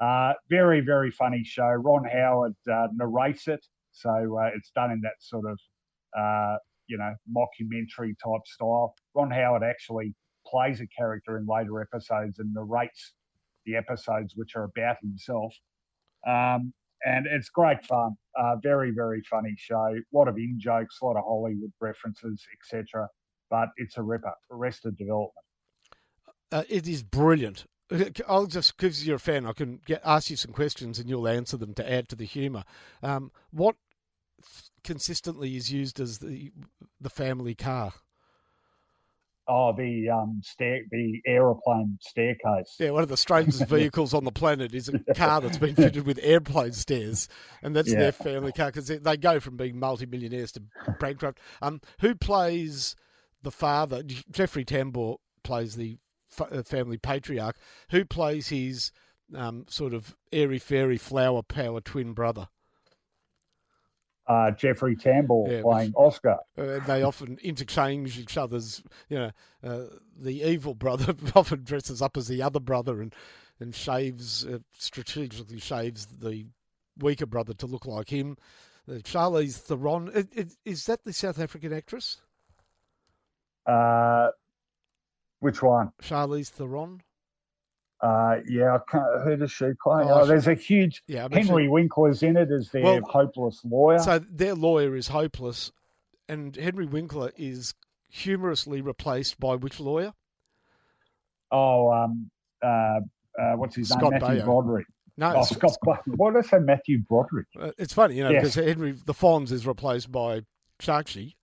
S2: Uh, very very funny show. Ron Howard uh, narrates it, so uh, it's done in that sort of uh, you know mockumentary type style. Ron Howard actually plays a character in later episodes and narrates the episodes which are about himself. Um, and it's great fun. Uh, very, very funny show. A lot of in jokes, a lot of Hollywood references, etc. But it's a ripper. Arrested Development.
S3: Uh, it is brilliant. I'll just because you're a fan, I can get ask you some questions and you'll answer them to add to the humour. Um, what consistently is used as the the family car?
S2: Oh, the um, stair, the aeroplane staircase.
S3: Yeah, one of the strangest vehicles on the planet is a car that's been fitted with airplane stairs, and that's
S2: Yeah.
S3: their family car because they, they go from being multimillionaires to bankrupt. Um, who plays the father? Jeffrey Tambor plays the fa- uh, family patriarch. Who plays his um, sort of airy fairy flower power twin brother?
S2: Uh, Jeffrey Tambor
S3: Yeah,
S2: playing Oscar.
S3: Uh, they often interchange each other's, you know, uh, the evil brother often dresses up as the other brother and and shaves uh, strategically shaves the weaker brother to look like him. Uh, Charlize Theron i- i- is that the South African actress?
S2: Uh, which one?
S3: Charlize Theron.
S2: Uh, yeah, I can't, who does she play?
S3: Oh,
S2: Oh, there's a huge
S3: Yeah,
S2: Henry Winkler's in it as their
S3: Well,
S2: hopeless lawyer.
S3: So their lawyer is hopeless, and Henry Winkler is humorously replaced by which lawyer?
S2: oh, um, uh, uh, what's his
S3: Scott
S2: name? Matthew. Broderick.
S3: No,
S2: Oh,
S3: it's-
S2: Scott. Why did I say Matthew Broderick?
S3: Uh, It's funny, you know,
S2: Yes.
S3: because Henry the Fonz is replaced by Sharkshi.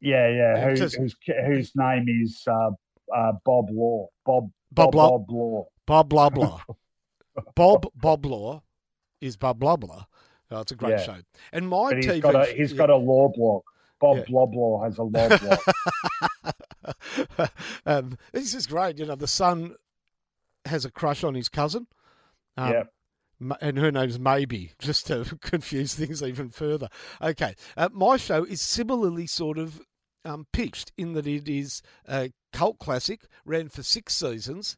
S2: Yeah, yeah.
S3: Yeah,
S2: Who,
S3: just-
S2: whose whose name is uh, uh, Bob Law. Bob
S3: Bob
S2: Bob,
S3: Law.
S2: Bob
S3: blah blah. Bob Bob Law is Bob blah blah. Oh, it's a great
S2: Yeah.
S3: show. And my
S2: But he's
S3: TV,
S2: got a he's got a law blog. Bob
S3: Yeah.
S2: Bloblaw has a law blog.
S3: um, this is great. You know, the son has a crush on his cousin. Um. Ma- And her name's Maeby, just to confuse things even further. Okay. Uh, my show is similarly sort of um, pitched in that it is a cult classic, ran for six seasons,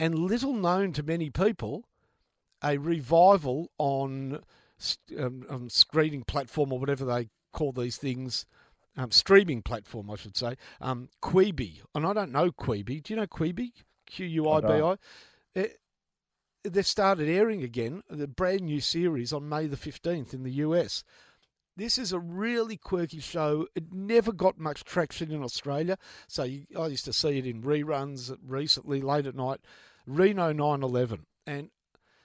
S3: and little known to many people, a revival on, um, on screening platform or whatever they call these things, um, streaming platform, I should say, um, Quibi. And I don't know Quibi. Do you know Quibi? Q U I B I. It- They started airing again, the brand new series on May the 15th in the US. This is a really quirky show. It never got much traction in Australia. So you, I used to see it in reruns recently, late at night. Reno 911. And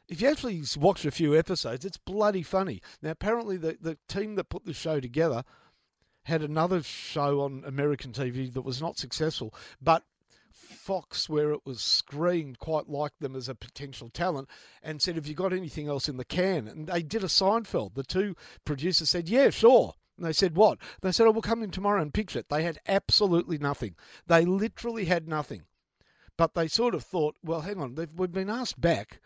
S3: if you actually watch a few episodes, it's bloody funny. Now, apparently, the, the team that put the show together had another show on American TV that was not successful, but Fox, where it was screened, quite liked them as a potential talent and said, Have you got anything else in the can? And they did a Seinfeld. The two producers said, Yeah, sure. And they said, What? They said, Oh, we'll come in tomorrow and pitch it. They had absolutely nothing. They literally had nothing. But they sort of thought, Well, hang on, we've been asked back.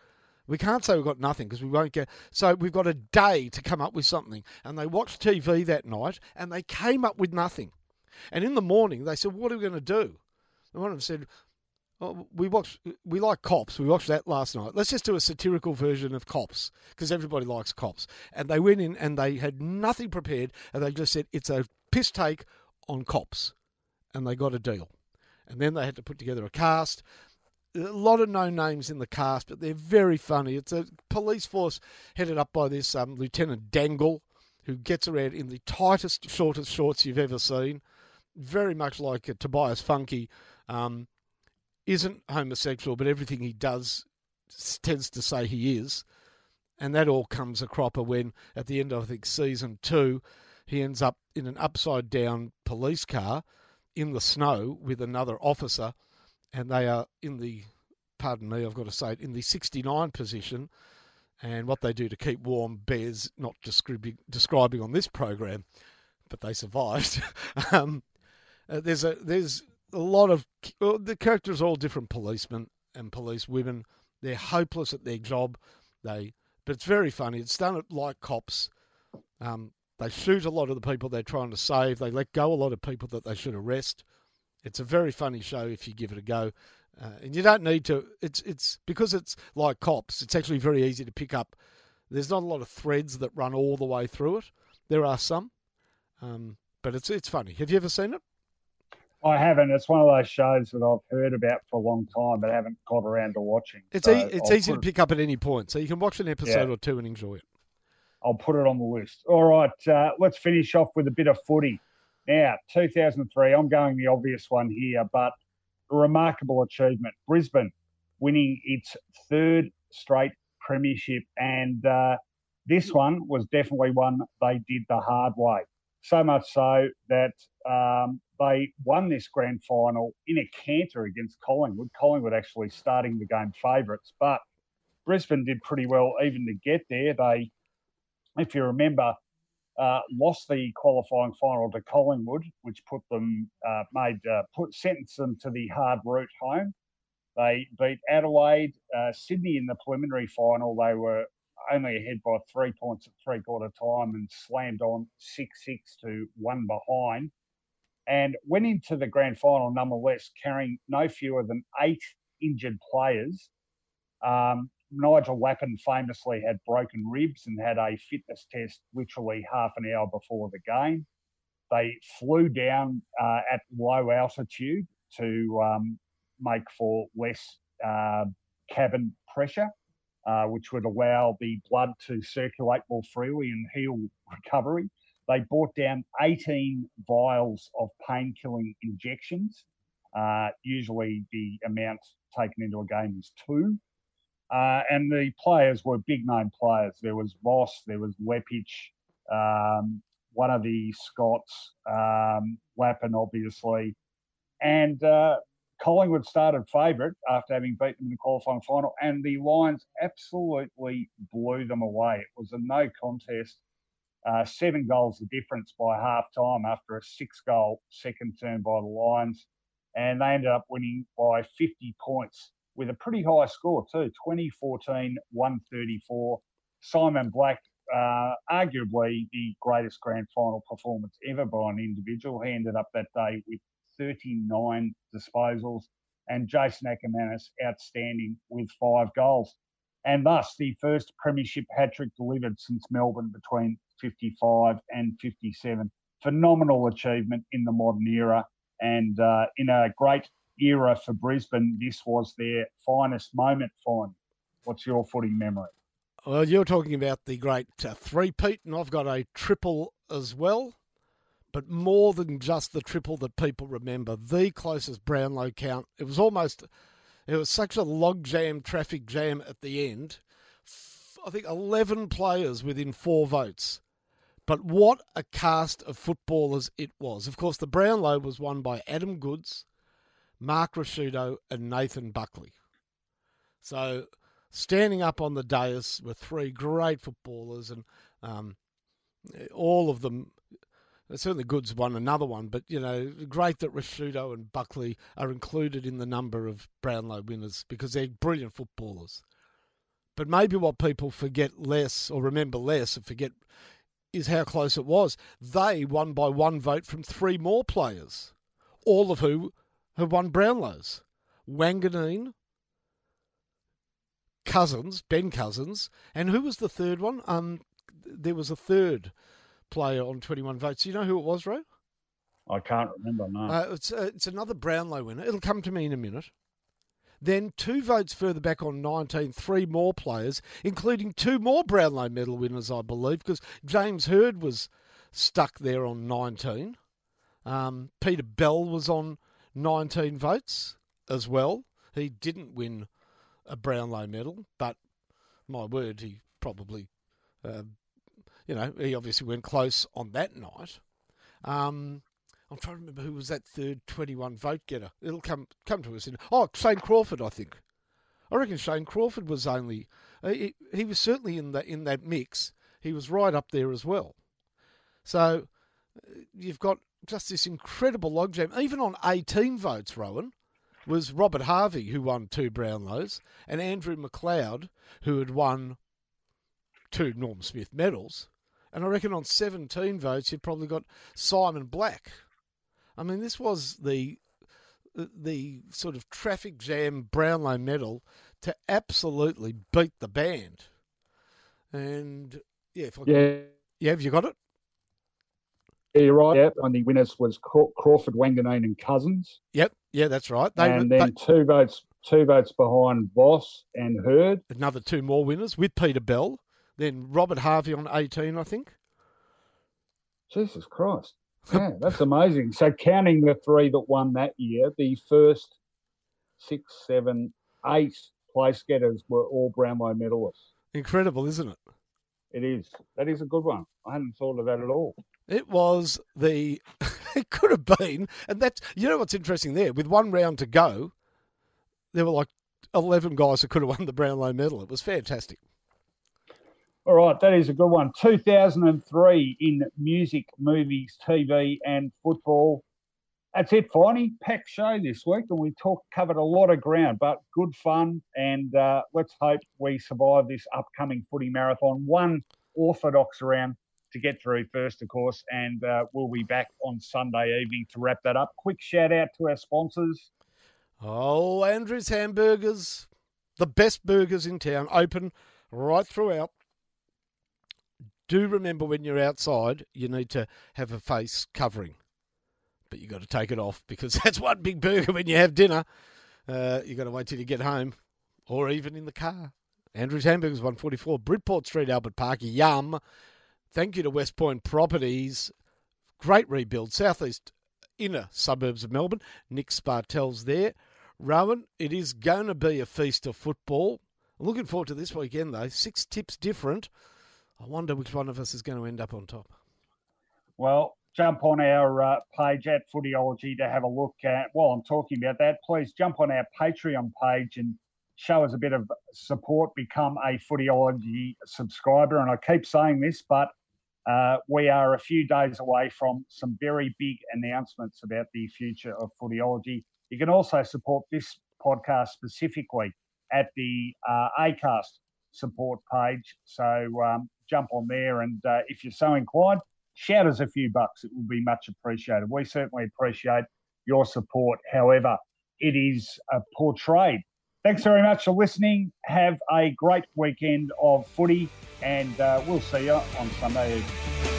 S3: We can't say we've got nothing because we won't get. So we've got a day to come up with something. And they watched TV that night and they came up with nothing. And in the morning, they said, "What are we going to do?" And one of them said, "We watched. We like Cops. We watched that last night. Let's just do a satirical version of Cops because everybody likes Cops." And they went in and they had nothing prepared, and they just said, "It's a piss take on Cops," and they got a deal. And then they had to put together a cast a lot of no names in the cast, but they're very funny. It's a police force headed up by this um, Lieutenant Dangle, who gets around in the tightest, shortest shorts you've ever seen. Very much like Tobias Funke Um, isn't homosexual, but everything he does tends to say he is. And that all comes a cropper when, at the end of I think season two, he ends up in an upside down police car in the snow with another officer and they are in the, pardon me, I've got to say it, in the 69 position. And what they do to keep warm bears not describing, describing on this program, but they survived. um, uh, there's a there's a lot of well, the characters are all different policemen and police women. They're hopeless at their job. They but it's very funny. It's done like cops. Um, they shoot a lot of the people they're trying to save. They let go a lot of people that they should arrest. It's a very funny show if you give it a go. Uh, and you don't need to. It's it's because it's like cops. It's actually very easy to pick up. There's not a lot of threads that run all the way through it. There are some, um, but it's it's funny. Have you ever seen it?
S2: I haven't. It's one of those shows that I've heard about for a long time, but haven't got around to watching.
S3: It's so e- it's I'll easy to pick up at any point, so you can watch an episode yeah. or two and enjoy it.
S2: I'll put it on the list. All right, uh, let's finish off with a bit of footy. Now, 2003, I'm going the obvious one here, but a remarkable achievement. Brisbane winning its third straight premiership, and uh, this one was definitely one they did the hard way. So much so that um, they won this grand final in a canter against Collingwood. Collingwood actually starting the game favourites, but Brisbane did pretty well even to get there. They, if you remember, uh, lost the qualifying final to Collingwood, which put them uh, made uh, put sentenced them to the hard route home. They beat Adelaide, uh, Sydney in the preliminary final. They were only ahead by three points at three quarter time and slammed on six six to one behind, and went into the grand final nonetheless, carrying no fewer than eight injured players. Um, Nigel Lappin famously had broken ribs and had a fitness test literally half an hour before the game. They flew down uh, at low altitude to um, make for less uh, cabin pressure, uh, which would allow the blood to circulate more freely and heal recovery. They brought down 18 vials of pain killing injections. Uh, usually, the amount taken into a game is two. Uh, and the players were big name players. There was Voss, there was Leppitsch, um, one of the Scotts, um, Lappin, obviously. And uh, Collingwood started favourite after having beaten them in the qualifying final, and the Lions absolutely blew them away. It was a no contest. Uh, seven goals the difference by half time after a six goal second turn by the Lions. And they ended up winning by 50 points with a pretty high score too 2014 134. Simon Black, uh, arguably the greatest grand final performance ever by an individual. He ended up that day with 39 disposals, and Jason Akermanis outstanding with five goals. And thus the first premiership hat trick delivered since Melbourne between 55 and 57. Phenomenal achievement in the modern era and uh, in a great era for Brisbane, this was their finest moment. Fine. What's your footy memory?
S3: Well, you're talking about the great uh, three-peat, and I've got a triple as well. But more than just the triple that people remember, the closest Brownlow count. It was almost, it was such a logjam, traffic jam at the end. I think 11 players within four votes. But what a cast of footballers it was. Of course, the Brownlow was won by Adam Goodes, Mark Ricciuto, and Nathan Buckley. So standing up on the dais were three great footballers, and um, all of them. Certainly, Goodes won another one, but you know, great that Ricciuto and Buckley are included in the number of Brownlow winners because they're brilliant footballers. But maybe what people forget less or remember less and forget is how close it was. They won by one vote from three more players, all of who have won Brownlows. Wanganeen, Cousins, Ben Cousins, and who was the third one? Um, there was a third player on 21 votes. Do you know who it was, Ro?
S2: I can't remember, no.
S3: Uh, it's, uh, it's another Brownlow winner. It'll come to me in a minute. Then two votes further back on 19, three more players, including two more Brownlow medal winners, I believe, because James Hird was stuck there on 19. Um, Peter Bell was on 19 votes as well. He didn't win a Brownlow medal, but my word, he probably, uh, you know, he obviously went close on that night. Um, I'm trying to remember who was that third 21 vote getter. It'll come come to us in. Oh, Shane Crawford, I think. I reckon Shane Crawford was only. Uh, he, he was certainly in that in that mix. He was right up there as well. So uh, you've got just this incredible logjam. Even on 18 votes, Rowan was Robert Harvey who won two Brownlows, and Andrew McLeod who had won two Norm Smith medals. And I reckon on 17 votes, you'd probably got Simon Black I mean, this was the the sort of traffic jam Brownlow medal to absolutely beat the band. And yeah, if I
S2: yeah, can,
S3: yeah, have you got it?
S2: Yeah, you're right. Yep, and the winners was Crawford, Wanganeen, and Cousins.
S3: Yep, yeah, that's right.
S2: They, and then they, two votes, two votes behind Voss and Hird.
S3: Another two more winners with Peter Bell. Then Robert Harvey on 18, I think.
S2: Jesus Christ. Yeah, that's amazing. So counting the three that won that year, the first six, seven, eight place getters were all Brownlow medalists.
S3: Incredible, isn't it?
S2: It is. That is a good one. I hadn't thought of that at all.
S3: It was the. it could have been, and that's you know what's interesting there. With one round to go, there were like eleven guys who could have won the Brownlow medal. It was fantastic.
S2: All right, that is a good one. 2003 in music, movies, TV, and football. That's it, Finey. Packed show this week, and we talked covered a lot of ground, but good fun. And uh, let's hope we survive this upcoming footy marathon. One orthodox round to get through first, of course, and uh, we'll be back on Sunday evening to wrap that up. Quick shout out to our sponsors.
S3: Oh, Andrew's Hamburgers, the best burgers in town, open right throughout do remember when you're outside, you need to have a face covering. But you've got to take it off because that's one big burger when you have dinner. Uh, you've got to wait till you get home or even in the car. Andrew's Hamburgers 144, Bridport Street, Albert Park. Yum. Thank you to West Point Properties. Great rebuild, southeast inner suburbs of Melbourne. Nick Spartel's there. Rowan, it is going to be a feast of football. Looking forward to this weekend, though. Six tips different. I wonder which one of us is going to end up on top.
S2: Well, jump on our uh, page at Footyology to have a look at. While I'm talking about that, please jump on our Patreon page and show us a bit of support. Become a Footyology subscriber. And I keep saying this, but uh, we are a few days away from some very big announcements about the future of Footyology. You can also support this podcast specifically at the uh, ACAST support page. So um, jump on there. And uh, if you're so inclined, shout us a few bucks. It will be much appreciated. We certainly appreciate your support, however, it is uh, portrayed. Thanks very much for listening. Have a great weekend of footy, and uh, we'll see you on Sunday evening.